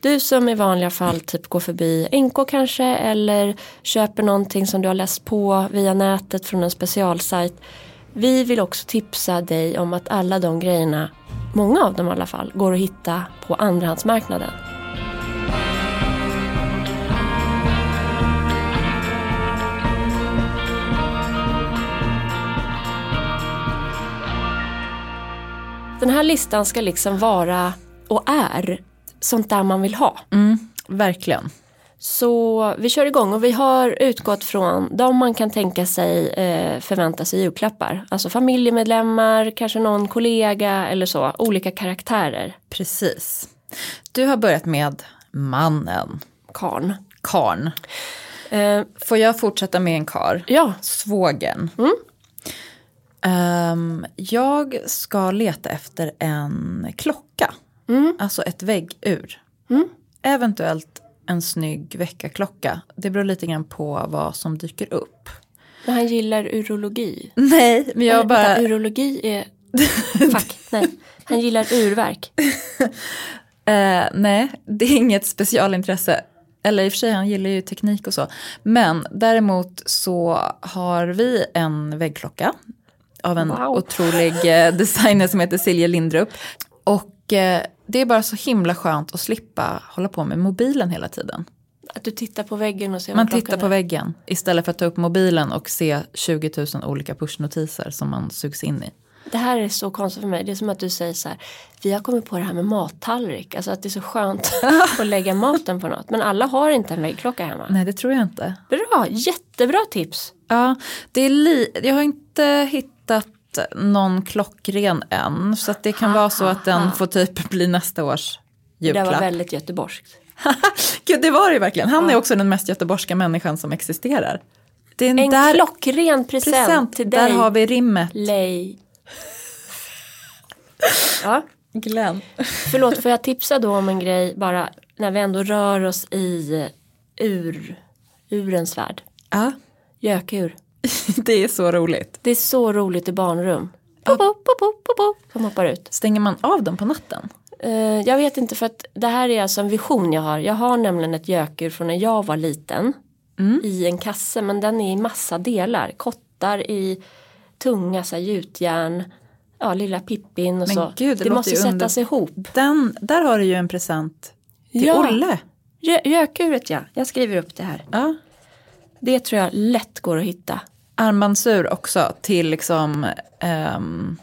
du som i vanliga fall typ går förbi NK kanske eller köper någonting som du har läst på via nätet från en specialsajt. Vi vill också tipsa dig om att alla de grejerna, många av dem i alla fall, går att hitta på andrahandsmarknaden. Den här listan ska liksom vara och är sånt där man vill ha. Mm, verkligen. Så vi kör igång och vi har utgått från de man kan tänka sig eh, förvänta sig julklappar. Alltså familjemedlemmar, kanske någon kollega eller så. Olika karaktärer. Precis. Du har börjat med mannen, Karn. karn. Eh, Får jag fortsätta med en kar? ja, Svågen. Mm. Ehm, jag ska leta efter en klocka. Alltså ett väggur. Mm. Eventuellt en snygg väckarklocka. Det beror lite grann på vad som dyker upp. Men han gillar urologi. Nej, men jag bara... vänta, urologi är... Fuck, nej. Han gillar urverk. Eh, nej, det är inget specialintresse. Eller i och för sig, han gillar ju teknik och så. Men däremot så har vi en väggklocka av en Wow. otrolig eh, designer som heter Silje Lindrup. Och eh, det är bara så himla skönt att slippa hålla på med mobilen hela tiden. Att du tittar på väggen och ser Man tittar på är. väggen istället för att ta upp mobilen och se 20 000 olika pushnotiser som man sugs in i. Det här är så konstigt för mig. Det är som att du säger så här. Vi har kommit på det här med mattallrik. Alltså att det är så skönt att lägga maten på något. Men alla har inte en väggklocka hemma. Nej, det tror jag inte. Bra, jättebra tips. Ja, det är li- jag har inte hittat någon klockren än. Så att det kan vara så att den får typ bli nästa års Det där var julklapp. väldigt göteborgskt. Gud, det var det ju verkligen. Han är också den mest göteborgska människan som existerar. Det är en, En där klockren present, present. till dig. Där har vi rimmet. Lej. Ja, Glenn. förlåt får jag tipsa då om en grej bara när vi ändå rör oss i eh, ur, urens värld. Ja, Gökur. det är så roligt. Det är så roligt i barnrum. Pop, pop, pop, pop, pop, pop, som hoppar ut. Stänger man av dem på natten? Eh, jag vet inte för att det här är alltså en vision jag har. Jag har nämligen ett gökur från när jag var liten. I en kasse men den är i massa delar. Kottar i tunga så här, gjutjärn. Ja, lilla Pippin och Men så. gud, det det måste sättas under- ihop. Den, där har du ju en present till Ja. Olle. Gö- Gökuret ja, jag skriver upp det här. Ja. Det tror jag lätt går att hitta. Armbandsur också till liksom ehm,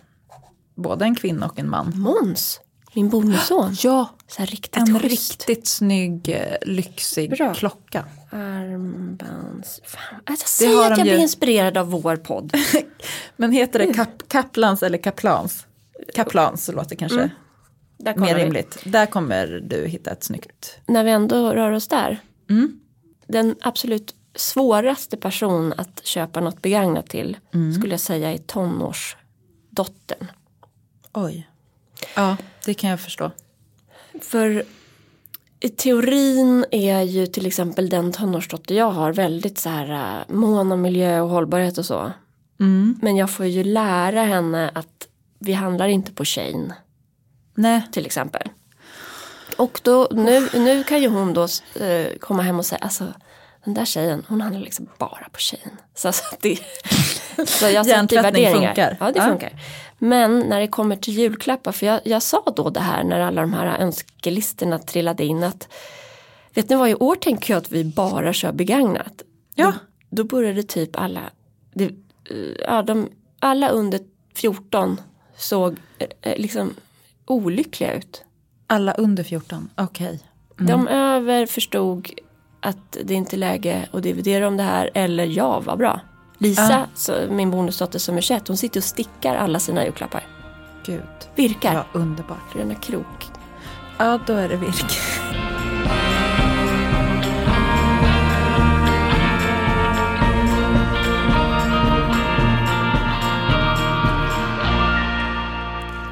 både en kvinna och en man. Måns, min bonusson. Ja, Så här riktigt en schysst. riktigt snygg, eh, lyxig Bra. klocka. Armbands... Fan. Alltså, säg har att de jag ju. blir inspirerad av vår podd. Men heter det kap, Kaplans eller Kaplans? Kaplans låter kanske Där kollar mer vi. rimligt. Där kommer du hitta ett snyggt. När vi ändå rör oss där. Mm. Den absolut svåraste person att köpa något begagnat till Mm. skulle jag säga är tonårsdottern. Oj. Ja, det kan jag förstå. För i teorin är ju till exempel den tonårsdotter jag har väldigt så här äh, mån om miljö och hållbarhet och så. Mm. Men jag får ju lära henne att vi handlar inte på Shein Nej, till exempel. Och då, nu, nu kan ju hon då eh, komma hem och säga, alltså den där tjejen, hon handlar liksom bara på Shein. Så, alltså, det, så jag sätter i värderingar. funkar. Ja, det Ja. funkar. Men när det kommer till julklappar, för jag, jag sa då det här när alla de här önskelistorna trillade in att Vet ni vad, i år tänker jag att vi bara kör begagnat. Ja. Då, då började typ alla, det, eh, ja, de, alla under 14 såg eh, eh, liksom olyckliga ut. alla under 14. Okej. De över förstod att det inte är läge att dividera om det här eller jag var bra. Lisa, Ja. så, min bonusdotter som är 21, hon sitter och stickar alla sina julklappar. Gud. Virkar. Ja, underbart. Gröna krok. Ja, då är det virke.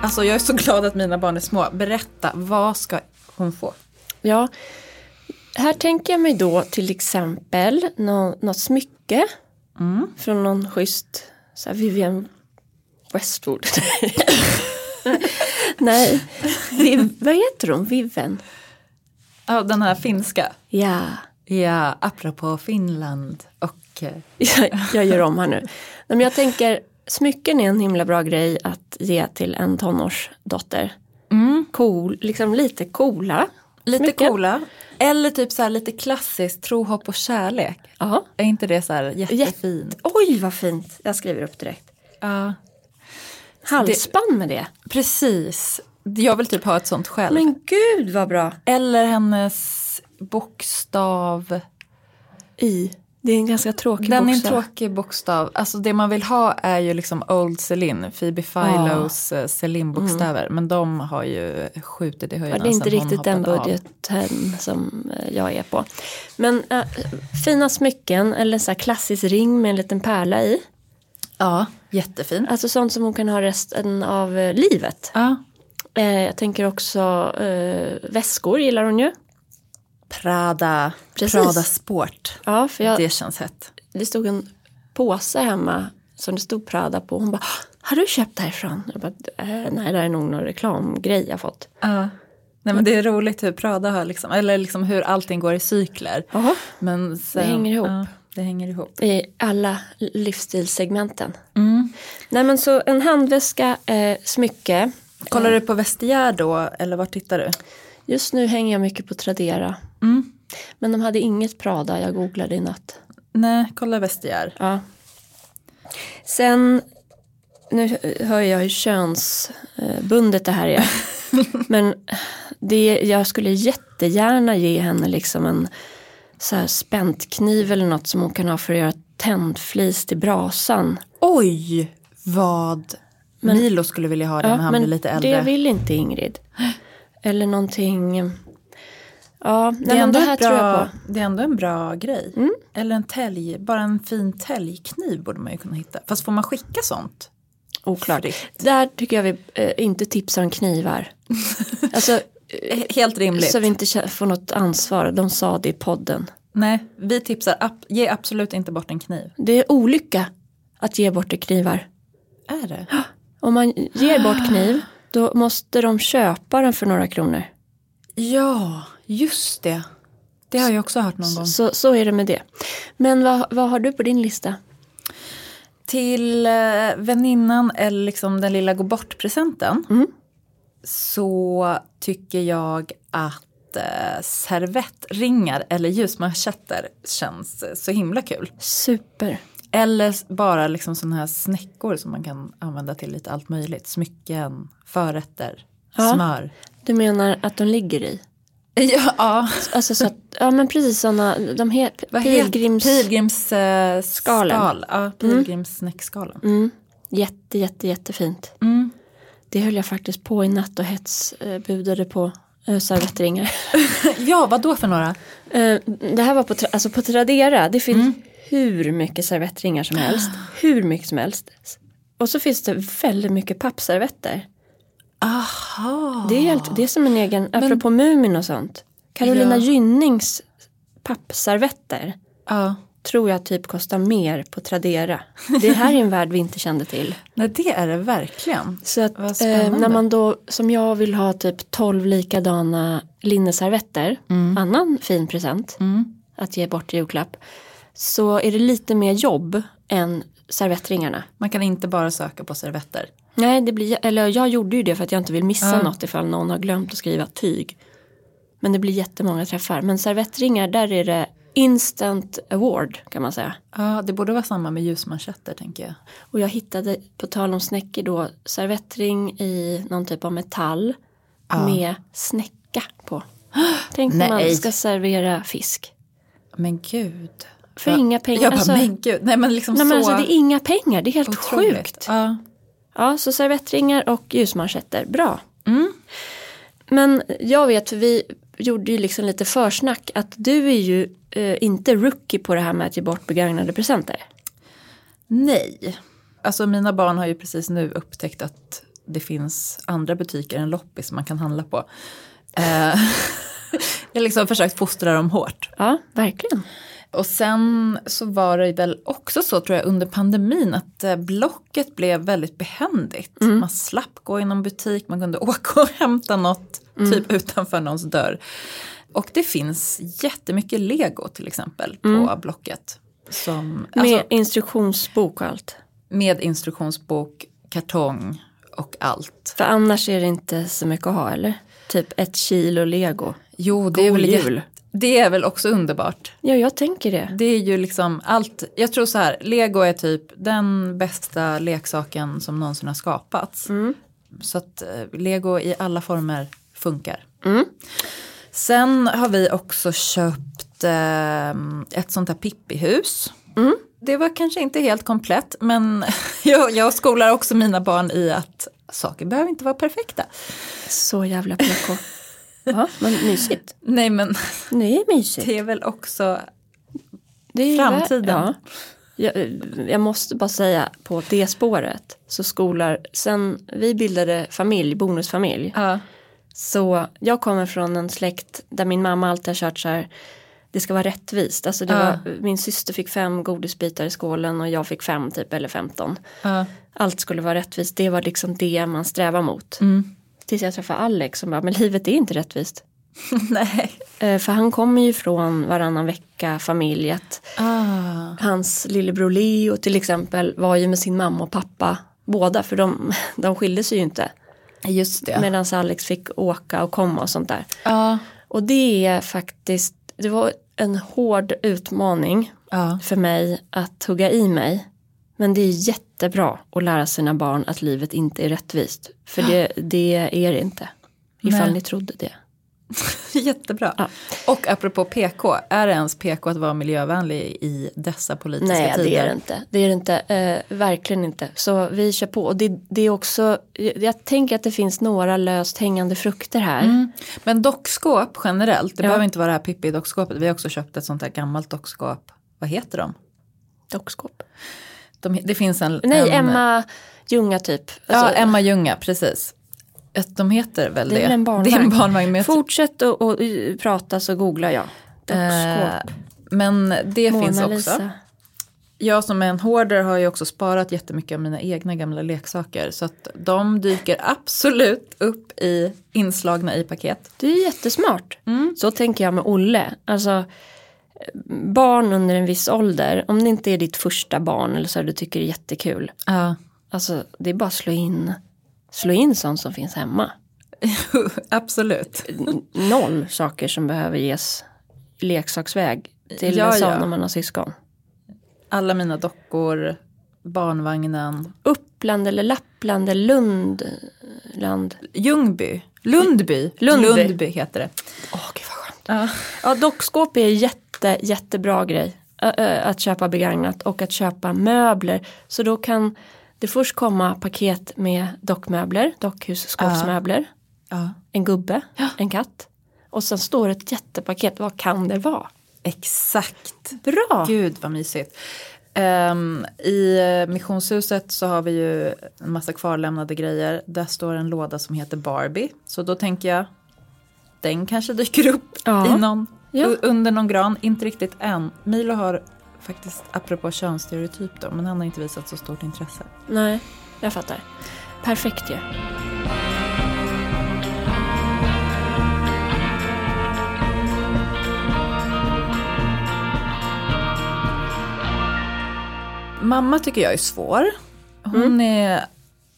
Alltså jag är så glad att mina barn är små. Berätta, vad ska hon få? Ja, här tänker jag mig då till exempel nå, något smycke från någon schysst så här Vivienne Westwood. Nej, Viv, vad heter hon? Viven? Ja, den här finska. Ja, Ja, apropå Finland och... eh, jag, jag gör om här nu. Men jag tänker, smycken är en himla bra grej att ge till en tonårsdotter. Cool, liksom lite coola. Lite smycken. coola. Eller typ så här lite klassiskt, tro, hopp och kärlek. Ja. Är inte det så här jättefint? Oj vad fint, jag skriver upp direkt. Ja, Halsband med det. precis. Jag vill typ ha ett sånt själv. Men gud vad bra. Eller hennes bokstav. I. Det är en ganska tråkig Den är en bokstav. tråkig bokstav. Alltså det man vill ha är ju liksom Old Celine, Phoebe Philos ah. Celine-bokstäver. Men de har ju skjutit i Ja, höjden det är inte riktigt den av. budgeten som eh, jag är på. Men äh, fina smycken eller så här klassisk ring med en liten pärla i. Ja, jättefin. Alltså sånt som hon kan ha resten av eh, livet. Ja. Eh, jag tänker också eh, väskor gillar hon ju. Prada, Precis. Prada Sport. Ja, för jag, Det känns hett. det stod en påse hemma som det stod Prada på. Hon bara, har du köpt därifrån? Jag bara, eh, nej det är nog någon reklamgrej jag fått. Ja. Nej men det är roligt hur Prada har liksom, eller liksom hur allting går i cykler. Men sen, Det hänger ihop. Ja, det hänger ihop. I alla livsstilssegmenten. Mm. Nej men så en handväska, eh, smycke. Kollar du på Vestiaire då eller var tittar du? Just nu hänger jag mycket på Tradera. Mm. Men de hade inget Prada, jag googlade i natt. Nej, kolla Vestiaire. Ja. Sen, nu hör jag hur könsbundet det här är. Men det, jag skulle jättegärna ge henne liksom en så här späntkniv eller något som hon kan ha för att göra tändflis till brasan. Oj, vad Milo skulle vilja ha det när han blir lite äldre. det vill inte Ingrid. Eller någonting. Ja, det, är ändå det här bra, tror jag på. det är ändå en bra grej. Eller en tälj, bara en fin täljkniv borde man ju kunna hitta. Fast får man skicka sånt? Oklart. Fritt. Där tycker jag vi eh, inte tipsar om knivar. alltså, Helt rimligt. så vi inte får något ansvar. De sa det i podden. Nej, vi tipsar, ab- ge absolut inte bort en kniv. Det är olycka att ge bort knivar. Är det? Om man ger bort kniv då måste de köpa den för några kronor. Ja, just det. Det har jag också hört någon gång. Så, så är det med det. Men vad, vad har du på din lista? Till eh, väninnan eller liksom den lilla gå bort-presenten Mm. så tycker jag att eh, servettringar eller ljusmanschetter känns så himla kul. Super. Eller bara liksom sådana här snäckor som man kan använda till lite allt möjligt. Smycken, förrätter, Ja. smör. Du menar att de ligger i? Ja, ja. Alltså så att, ja men precis sådana, de heter pilgrims... Pilgrims eh. Ja, pilgrimssnäckskalen. Mm. Jätte, jätte, jättefint. Mm. Det höll jag faktiskt på i natt och hetsbudade på äh, servettringar. Ja, vad då för några? Eh, det här var på, alltså på Tradera, det finns hur mycket servettringar som helst. Hur mycket som helst. Och så finns det väldigt mycket pappservetter. Aha. Det är, helt, det är som en egen, apropå Mumin och sånt. Carolina Ja. Gynnings pappservetter Ja. tror jag typ kostar mer på Tradera. Det här är en värld vi inte kände till. Nej, det är det verkligen. Så att eh, när man då, som jag vill ha typ 12 likadana linneservetter, annan fin present Mm. att ge bort i julklapp, så är det lite mer jobb än servettringarna. Man kan inte bara söka på servetter. Nej, det blir, eller jag gjorde ju det för att jag inte vill missa Ja. något ifall någon har glömt att skriva tyg. Men det blir jättemånga träffar. Men servettringar, där är det instant award kan man säga. Ja, det borde vara samma med ljusmanschetter tänker jag. Och jag hittade, på tal om snäckor då, servettring i någon typ av metall Ja. med snäcka på. Tänk om man ska servera fisk. Men gud. För Ja. inga pengar. Jag bara, Alltså- men gud. Nej men liksom Nej, så men alltså, det är inga pengar, det är helt otroligt. sjukt. Ja. Ja, så servettringar och ljusmanschetter, bra. Mm. Men jag vet, för vi gjorde ju liksom lite försnack, att du är ju eh, inte rookie på det här med att ge bort begagnade presenter. Nej. Alltså mina barn har ju precis nu upptäckt att det finns andra butiker än loppis man kan handla på. Eh, jag har liksom försökt fostra dem hårt. Ja, verkligen. Och sen så var det väl också så tror jag under pandemin att eh, Blocket blev väldigt behändigt. Man slapp gå i någon butik, man kunde åka och hämta något typ utanför någons dörr. Och det finns jättemycket lego till exempel på Blocket. Som, Med alltså, instruktionsbok och allt. med instruktionsbok, kartong och allt. För annars är det inte så mycket att ha, eller? Typ ett kilo lego. Jo, det är, God väl, jul. Det är väl också underbart. Ja, jag tänker det. Det är ju liksom allt, jag tror så här, lego är typ den bästa leksaken som någonsin har skapats. Så att eh, lego i alla former funkar. Mm. Sen har vi också köpt eh, ett sånt här Pippi-hus. Mm. Det var kanske inte helt komplett men jag, jag skolar också mina barn i att saker behöver inte vara perfekta. Så jävla PK. Ja, men mysigt. Nej men Det är mysigt. det är väl också Det är Framtiden. Ja. Jag, jag måste bara säga på det spåret så skolar, sen vi bildade familj, bonusfamilj. Ja. Så jag kommer från en släkt där min mamma alltid har kört så här det ska vara rättvist. Alltså Ja. var, min syster fick fem godisbitar i skålen och jag fick fem typ eller femton. Ja. Allt skulle vara rättvist, det var liksom det man strävar mot. Mm. Tills jag träffade Alex som bara, men livet är inte rättvist. Nej. Eh, För han kommer ju från varannan vecka familj. Ah. hans lillebror Leo till exempel var ju med sin mamma och pappa. Båda för de, de skilde sig ju inte. Just det. Medan Alex fick åka och komma och sånt där. ja. Och det är faktiskt, det var en hård utmaning Ja. för mig att hugga i mig. Men det är jättebra att lära sina barn att livet inte är rättvist. För det, det är det inte. Ifall Nej. ni trodde det. Jättebra. Ja. Och apropå PK, är det ens PK att vara miljövänlig i dessa politiska Nej tider? det är det inte. Det är det inte. Eh, verkligen inte. Så vi kör på. Och det, det är också, jag, jag tänker att det finns några löst hängande frukter här. Mm. Men dockskåp generellt, det Ja. behöver inte vara det här Pippi-dockskåpet. Vi har också köpt ett sånt här gammalt dockskåp. Vad heter de? Dockskåp. De det finns en... Nej, en, Emma Ljunga typ. Ja, Alltså, Emma Ljunga, precis. De heter väl det? Det är en barnvagn. Fortsätt att och, och, prata så googlar jag. Dockskåp. Eh, men det finns Mona också. Lisa. Jag som är en hoarder har ju också sparat jättemycket av mina egna gamla leksaker. Så att de dyker absolut upp i inslagna i paket. Det är jättesmart. Mm. Så tänker jag med Olle. Alltså, barn under en viss ålder, om det inte är ditt första barn eller så du tycker det är jättekul. Ja, Alltså det är bara att slå in, slå in sånt som finns hemma. absolut. Noll saker som behöver ges leksaksväg till Ja, en sån ja. när man har syskon. Alla mina dockor, barnvagnen. Uppland eller Lappland eller Lundland. Ljungby, Lundby, Lundby. heter det. Åh gud vad skönt. Ja. Ja, dockskåp är jätte, jättebra grej. Att köpa begagnat och att köpa möbler. Så då kan det först komma paket med dockmöbler, dockhusskåpsmöbler, Ja. en gubbe, en katt. Och sen står ett jättepaket, vad kan det vara? Exakt. Bra! Gud vad mysigt. Ehm, I eh, missionshuset så har vi ju en massa kvarlämnade grejer. Där står en låda som heter Barbie. Så då tänker jag, den kanske dyker upp Ja. i någon, Ja. under någon gran. Inte riktigt än. Milo har faktiskt, apropå könsstereotyp då, men han har inte visat så stort intresse. Nej, jag fattar. Perfekt ju. Mamma tycker jag är svår. Hon Mm. är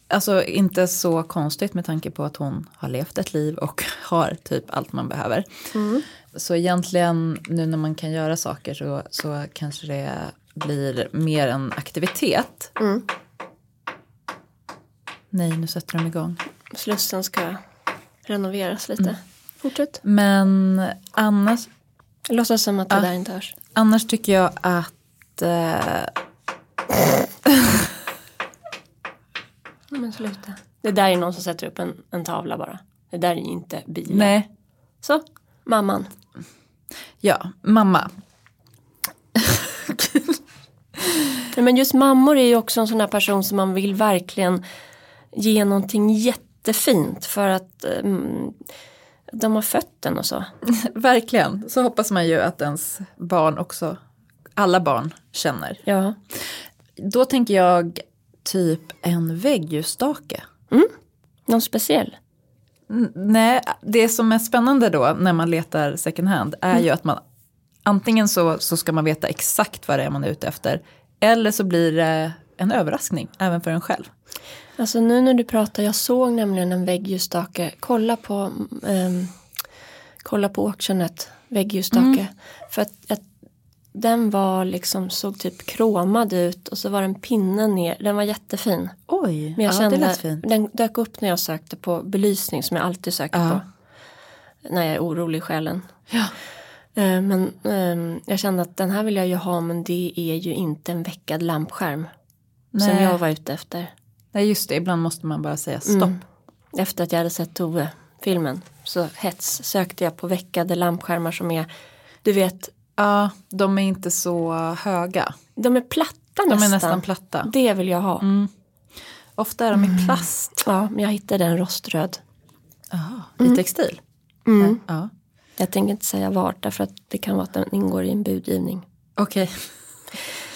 alltså inte så konstigt med tanke på att hon har levt ett liv och har typ allt man behöver. Mm. Så egentligen nu när man kan göra saker så, så kanske det blir mer en aktivitet. Mm. Nej, nu sätter de igång. Slussen ska renoveras lite. Mm. Fortsätt. Men annars, Låtsas som att det Ja. där inte hörs. annars tycker jag att eh, Men sluta. Det där är någon som sätter upp en, en tavla bara. Det där är inte bilen. nej, Så, mamman. Ja, mamma. Nej, men just mammor är ju också en sån här person som man vill verkligen ge någonting jättefint för att um, de har fött den och så. Verkligen, så hoppas man ju att ens barn också, alla barn känner. Ja. Då tänker jag typ en väggljusstake. Någon speciell. Nej, det som är spännande då när man letar second hand är ju att man antingen så, så ska man veta exakt vad det är man är ute efter eller så blir det en överraskning även för en själv. Alltså nu när du pratar, jag såg nämligen en väggljusstake. Kolla på, um, kolla på auctionet, väggljusstake. För att, att den var liksom, såg typ kromad ut och så var det en pinne ner. Den var jättefin. Oj, Men jag ja, kände, det lät fint. den dök upp när jag sökte på belysning som jag alltid söker Ja. på. När jag är orolig i själen. Ja. Eh, Men ehm, jag kände att den här vill jag ju ha men det är ju inte en veckad lampskärm. Som Nej. jag var ute efter. Nej, just det, ibland måste man bara säga stopp. Mm. Efter att jag hade sett Tove-filmen. Så hets sökte jag på veckade lampskärmar som är, du vet, Ja, de är inte så höga. de är platta platta De är nästan. nästan platta. Det vill jag ha. Ofta är de i plast. Ja, men jag hittade en roströd. I textil. Mm. Ja. Jag tänker inte säga vart därför att det kan vara att den ingår i en budgivning. Okej.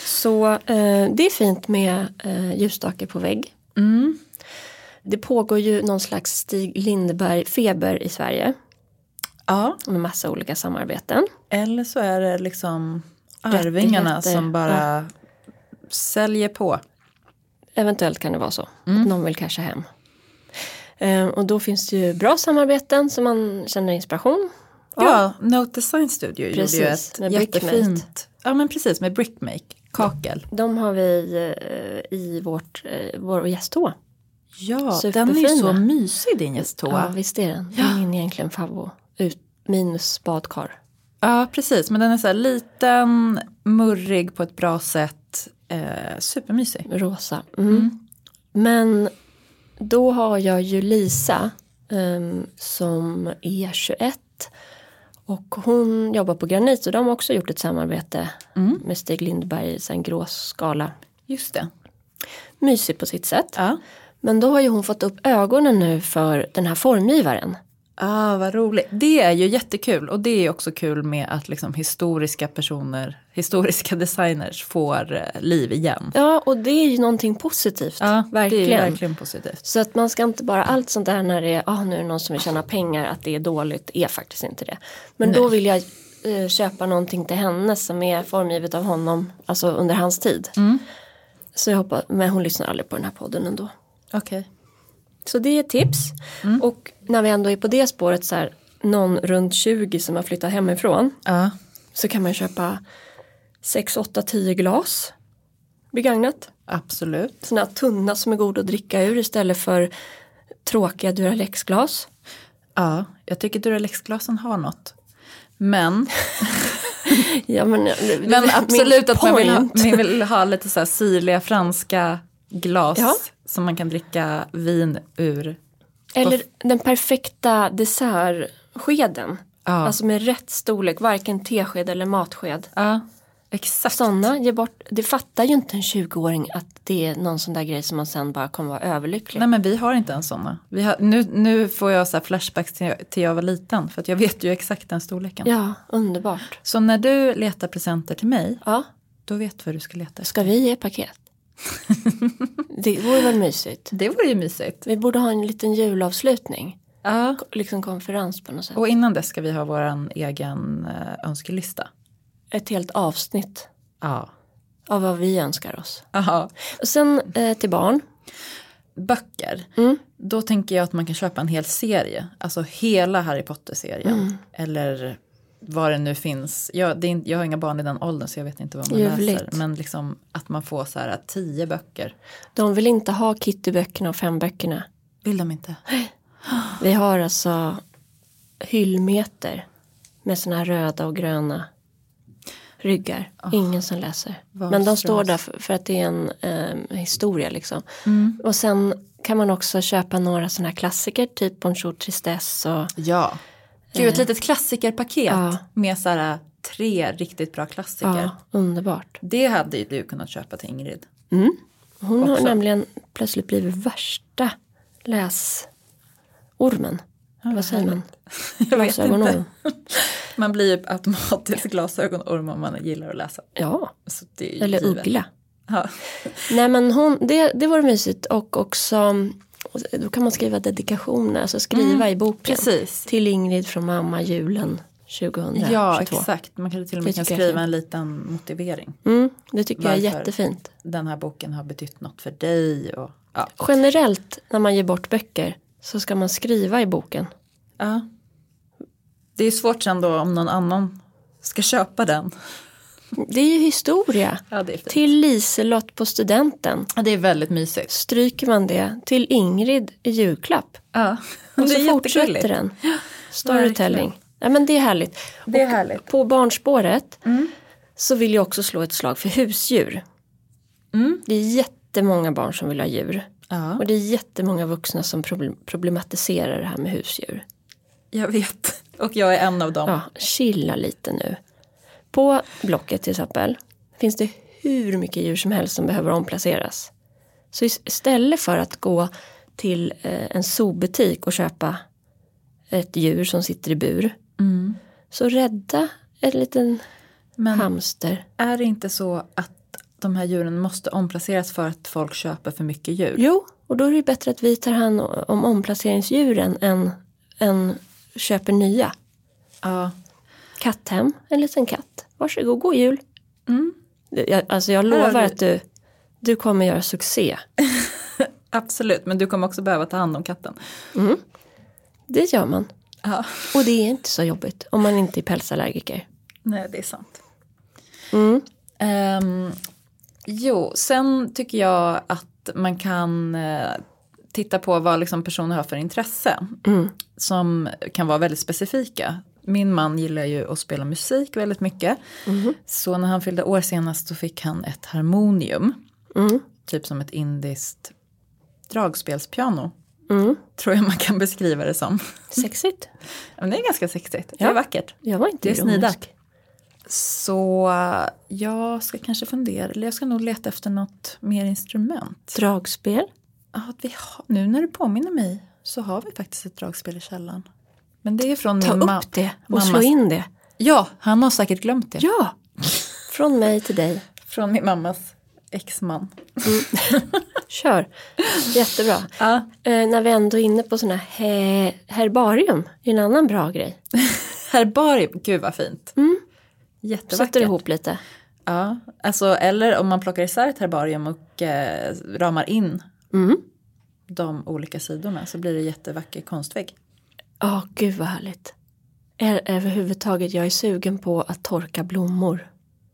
Så eh, det är fint med eh, ljusstake på vägg. Mm. Det pågår ju någon slags Stig Lindberg-feber i Sverige. Ja. Med massa olika samarbeten. Eller så är det liksom arvingarna som bara säljer på. Eventuellt kan det vara så. Mm. Att någon vill casha hem. Eh, och då finns det ju bra samarbeten som man känner inspiration. Ja, Note Design Studio Precis, gjorde ju ett med Brickmate. jättefint. Ja men precis med Brickmake, kakel. De har vi eh, i vårt, eh, vår gästtoa. Ja, den är Superfina. ju så mysig din Ja, gästtoa. visst är den. Det är min egentligen favvo. Ut, minus badkar. Ja, precis. Men den är så här liten, murrig på ett bra sätt. Eh, supermysig. Rosa. Mm. Men då har jag ju Lisa ehm, som är 21. Och hon jobbar på Granit och de har också gjort ett samarbete med Stig Lindberg i en grå skala. Just det. Mysig på sitt sätt. Ja. Men då har ju hon fått upp ögonen nu för den här formgivaren. Ah, vad roligt. Det är ju jättekul. Och det är också kul med att liksom historiska personer, historiska designers får eh, liv igen. Ja, och det är ju någonting positivt. Ja, verkligen. det är verkligen positivt. Så att man ska inte bara allt sånt där när det är, ah, nu är det någon som vill tjäna pengar, att det är dåligt, är faktiskt inte det. Men då vill jag eh, köpa någonting till henne som är formgivet av honom, alltså under hans tid. Så jag hoppas, men hon lyssnar aldrig på den här podden ändå. Okej. Så det är tips. Och när vi ändå är på det spåret så här, någon runt 20 som har flyttat hemifrån. Ja. Så kan man köpa 6, 8, 10 glas begagnat. Absolut. Sådana tunna som är goda att dricka ur istället för tråkiga Duralex-glas. Ja, jag tycker Duralex-glasen har något. Men, Ja, men, men absolut att man vill, ha, man vill ha lite så här syrliga franska glas Ja. Som man kan dricka vin ur. Eller den perfekta dessertskeden. Ja. Alltså med rätt storlek, varken tesked eller matsked. Ja, exakt. Sådana ger bort, det fattar ju inte en 20-åring att det är någon sån där grej som man sen bara kommer vara överlycklig. Nej men vi har inte ens sådana. Vi har, nu, nu får jag så flashbacks till, till jag var liten för att jag vet ju exakt den storleken. Ja, underbart. Så när du letar presenter till mig, Ja, då vet du vad du ska leta efter. ska vi ge paket? Det vore väl mysigt. Det vore ju mysigt. Vi borde ha en liten julavslutning. Ja. Liksom konferens på något sätt. Och innan det ska vi ha vår egen eh, önskelista. Ett helt avsnitt Ja. av vad vi önskar oss. Aha. Och sen eh, till barn. Böcker. Mm. Då tänker jag att man kan köpa en hel serie. Alltså hela Harry Potter-serien. Mm. Eller vad det nu finns. Jag, är, jag har inga barn i den åldern så jag vet inte vad man Ljuvligt. läser. Men liksom att man får så här tio böcker. De vill inte ha Kittyböckerna och femböckerna. Vill de inte? Vi har alltså hyllmeter med såna här röda och gröna ryggar. Ingen som läser. Men de står där för, för att det är en eh, historia liksom. Och sen kan man också köpa några såna här klassiker, typ Bonjour Tristesse och Ja. Gud, ett litet klassikerpaket Ja. med så här tre riktigt bra klassiker. ja, underbart. Det hade ju du kunnat köpa till Ingrid. Hon har Också. nämligen plötsligt blivit värsta läsormen. Vad säger man? Glasögonorm. Man blir ju automatiskt glasögonorm om man gillar att läsa. Ja, Så det är ju eller givet. uggla. Ja. Nej men hon, det, det var mysigt och också då kan man skriva dedikationer, alltså skriva i boken. Precis. Till Ingrid från mamma julen 2022. Ja, exakt. Man kanske till och med kan skriva en liten motivering. Mm, det tycker jag är jättefint. Den här boken har betytt något för dig. Och, ja. Generellt när man ger bort böcker så ska man skriva i boken. Ja. Det är svårt sen då om någon annan ska köpa den. Det är ju historia. Ja, är. Till Liselott på studenten. Ja, det är väldigt mysigt. Stryker man det till Ingrid i julklapp. Ja. Och så fortsätter den. Storytelling. Ja, men det är härligt. Det är härligt. Mm. På barnspåret så vill jag också slå ett slag för husdjur. Mm. Det är jättemånga barn som vill ha djur. Ja, Och det är jättemånga vuxna som problem- problematiserar det här med husdjur. jag vet. Och jag är en av dem. Ja, chilla lite nu. På Blocket till exempel finns det hur mycket djur som helst som behöver omplaceras. Så istället för att gå till eh, en zoobutik och köpa ett djur som sitter i bur. Mm. Så rädda en liten Men hamster. är det inte så att de här djuren måste omplaceras för att folk köper för mycket djur? Jo, och då är det bättre att vi tar hand om omplaceringsdjuren än, än köper nya. Ja. Katthem, en liten katt. Varsågod, god jul. Mm. Jag, alltså jag lovar att du, du kommer göra succé. Absolut, men du kommer också behöva ta hand om katten. Det gör man. Ja. Och det är inte så jobbigt om man inte är pälsallergiker. Nej, det är sant. Mm. Ehm, jo, sen tycker jag att man kan eh, titta på vad liksom personer har för intressen. Mm. Som kan vara väldigt specifika. Min man gillar ju att spela musik väldigt mycket. Mhm. Så när han fyllde år senast så fick han ett harmonium. Mm. Typ som ett indiskt dragspelspiano. Mm. Tror jag man kan beskriva det som. Sexigt. Men det är ganska sexigt. Det Ja. är vackert. Jag var inte Det är snidat. Så jag ska kanske fundera, eller jag ska nog leta efter något mer instrument. Dragspel. Ja, vi har, nu när du påminner mig så har vi faktiskt ett dragspel i källaren. Men det är från Ta min upp det och mammas- slå in det. Ja, han har säkert glömt det. Ja, från mig till dig. Från min mammas exman. Kör. Jättebra. Ja. Eh, när vi ändå är inne på sådana he- herbarium, är en annan bra grej. Herbarium, gud vad fint. Mm. Jättevackert. Sätter ihop lite. Ja, alltså, eller om man plockar isär ett herbarium och eh, ramar in Mm. de olika sidorna så blir det jättevacker konstvägg. Ja, gud vad härligt. Är, överhuvudtaget, jag är sugen på att torka blommor.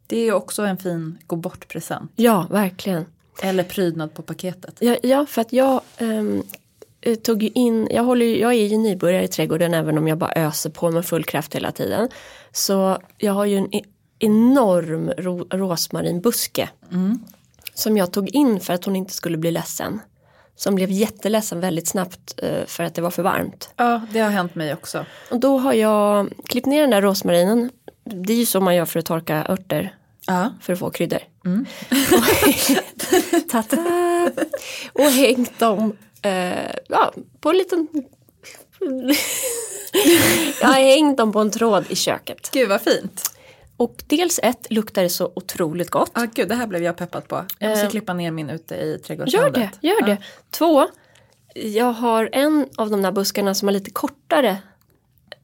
Det är också en fin gå bort-present. Ja, verkligen. Eller prydnad på paketet. Ja, ja för att jag eh, tog ju in, jag, håller, jag är ju nybörjare i trädgården även om jag bara öser på med full kraft hela tiden. Så jag har ju en e- enorm ro, rosmarinbuske. Som jag tog in för att hon inte skulle bli ledsen. Som blev jätteledsen väldigt snabbt eh, för att det var för varmt. Ja, det har hänt mig också. Och då har jag klippt ner den där rosmarinen. Det är ju så man gör för att torka örter. Ja. För att få kryddor. Och, ta-ta! och hängt dem eh, ja, på en liten... jag har hängt dem på en tråd i köket. Gud vad fint. Och dels ett luktar det så otroligt gott. Ja, gud, det här blev jag peppad på. Jag måste Eh. klippa ner min ute i Gör trädgårdslandet. det, gör det. Två, jag har en av de där buskarna som har lite kortare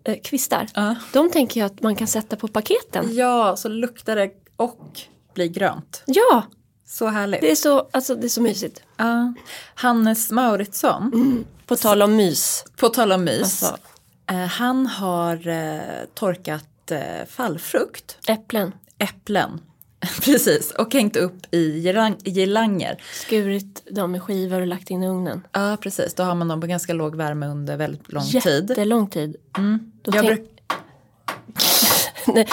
eh, kvistar. Ja. De tänker jag att man kan sätta på paketen. Ja, så luktar det och blir grönt. Ja, Så härligt. det är så, alltså, det är så mysigt. Ja. Hannes Mauritsson, På tal om mys. på tal om mys. Alltså, Eh, han har eh, torkat eh, fallfrukt, äpplen. äpplen, precis, och hängt upp i girang- girlanger. Skurit dem i skivor och lagt in i ugnen. Ja, precis. Då har man dem på ganska låg värme under väldigt lång tid. Jättelång tid. Då Jag tänk- bruk- Nej,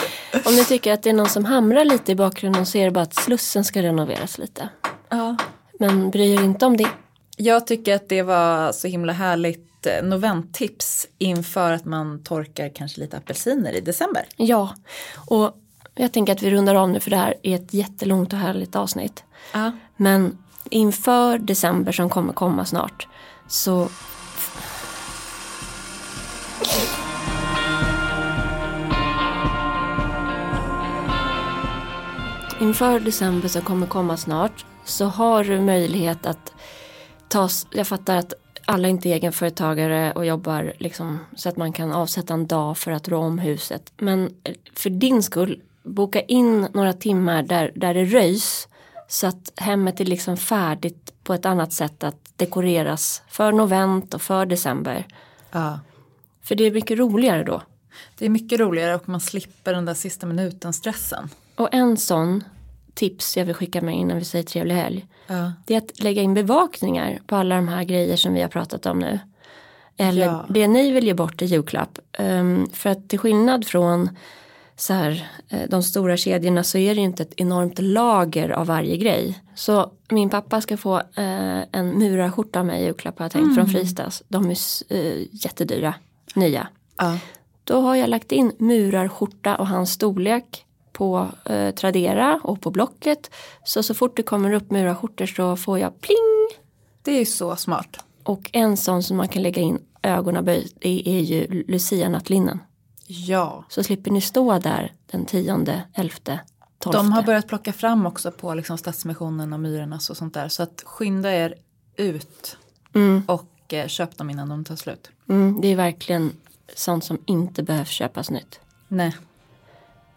Om ni tycker att det är någon som hamrar lite i bakgrunden så är det bara att slussen ska renoveras lite. ja. Men bry er inte om det. Jag tycker att det var så himla härligt eh, noventtips inför att man torkar kanske lite apelsiner i december. Ja, och jag tänker att vi rundar av nu för det här är ett jättelångt och härligt avsnitt. Ja. Men inför december som kommer komma snart så Inför december som kommer komma snart så har du möjlighet att ta, jag fattar att alla inte är egenföretagare och jobbar liksom så att man kan avsätta en dag för att rå om huset. Men för din skull, boka in några timmar där, där det röjs så att hemmet är liksom färdigt på ett annat sätt att dekoreras för novent och för december. ja. För det är mycket roligare då. Det är mycket roligare och man slipper den där sista minuten stressen. Och en sån tips jag vill skicka med innan vi säger trevlig helg. Ja. Det är att lägga in bevakningar på alla de här grejer som vi har pratat om nu. Eller Ja. det ni vill ge bort i julklapp. Ehm, för att till skillnad från så här, eh, de stora kedjorna så är det inte ett enormt lager av varje grej. Så min pappa ska få eh, en murarskjorta av mig i julklapp har jag tänkt från Fristads. De är eh, jättedyra, nya. Ja. Då har jag lagt in murarskjorta och hans storlek på eh, Tradera och på Blocket. Så så fort det kommer upp murarskjortor så får jag pling. Det är så smart. Och en sån som man kan lägga in ögonaböj det är ju Lucia nattlinnen. Ja. Så slipper ni stå där den tionde, elfte, tolfte. De har börjat plocka fram också på liksom Stadsmissionen och Myrornas och sånt där. Så att skynda er ut Mm, och eh, köp dem innan de tar slut. mm, det är verkligen sånt som inte behöver köpas nytt. Nej,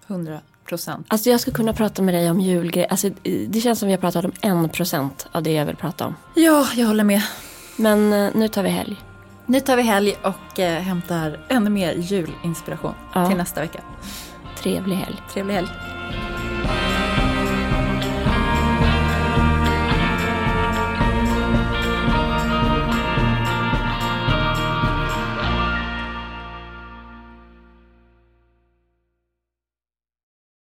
100 procent. Alltså jag skulle kunna prata med dig om julgrejer. Alltså, det känns som vi har pratat om en procent av det jag vill prata om. Ja, jag håller med. Men eh, nu tar vi helg. Nu tar vi helg och eh, hämtar ännu mer julinspiration Ja. till nästa vecka. Trevlig helg. Trevlig helg.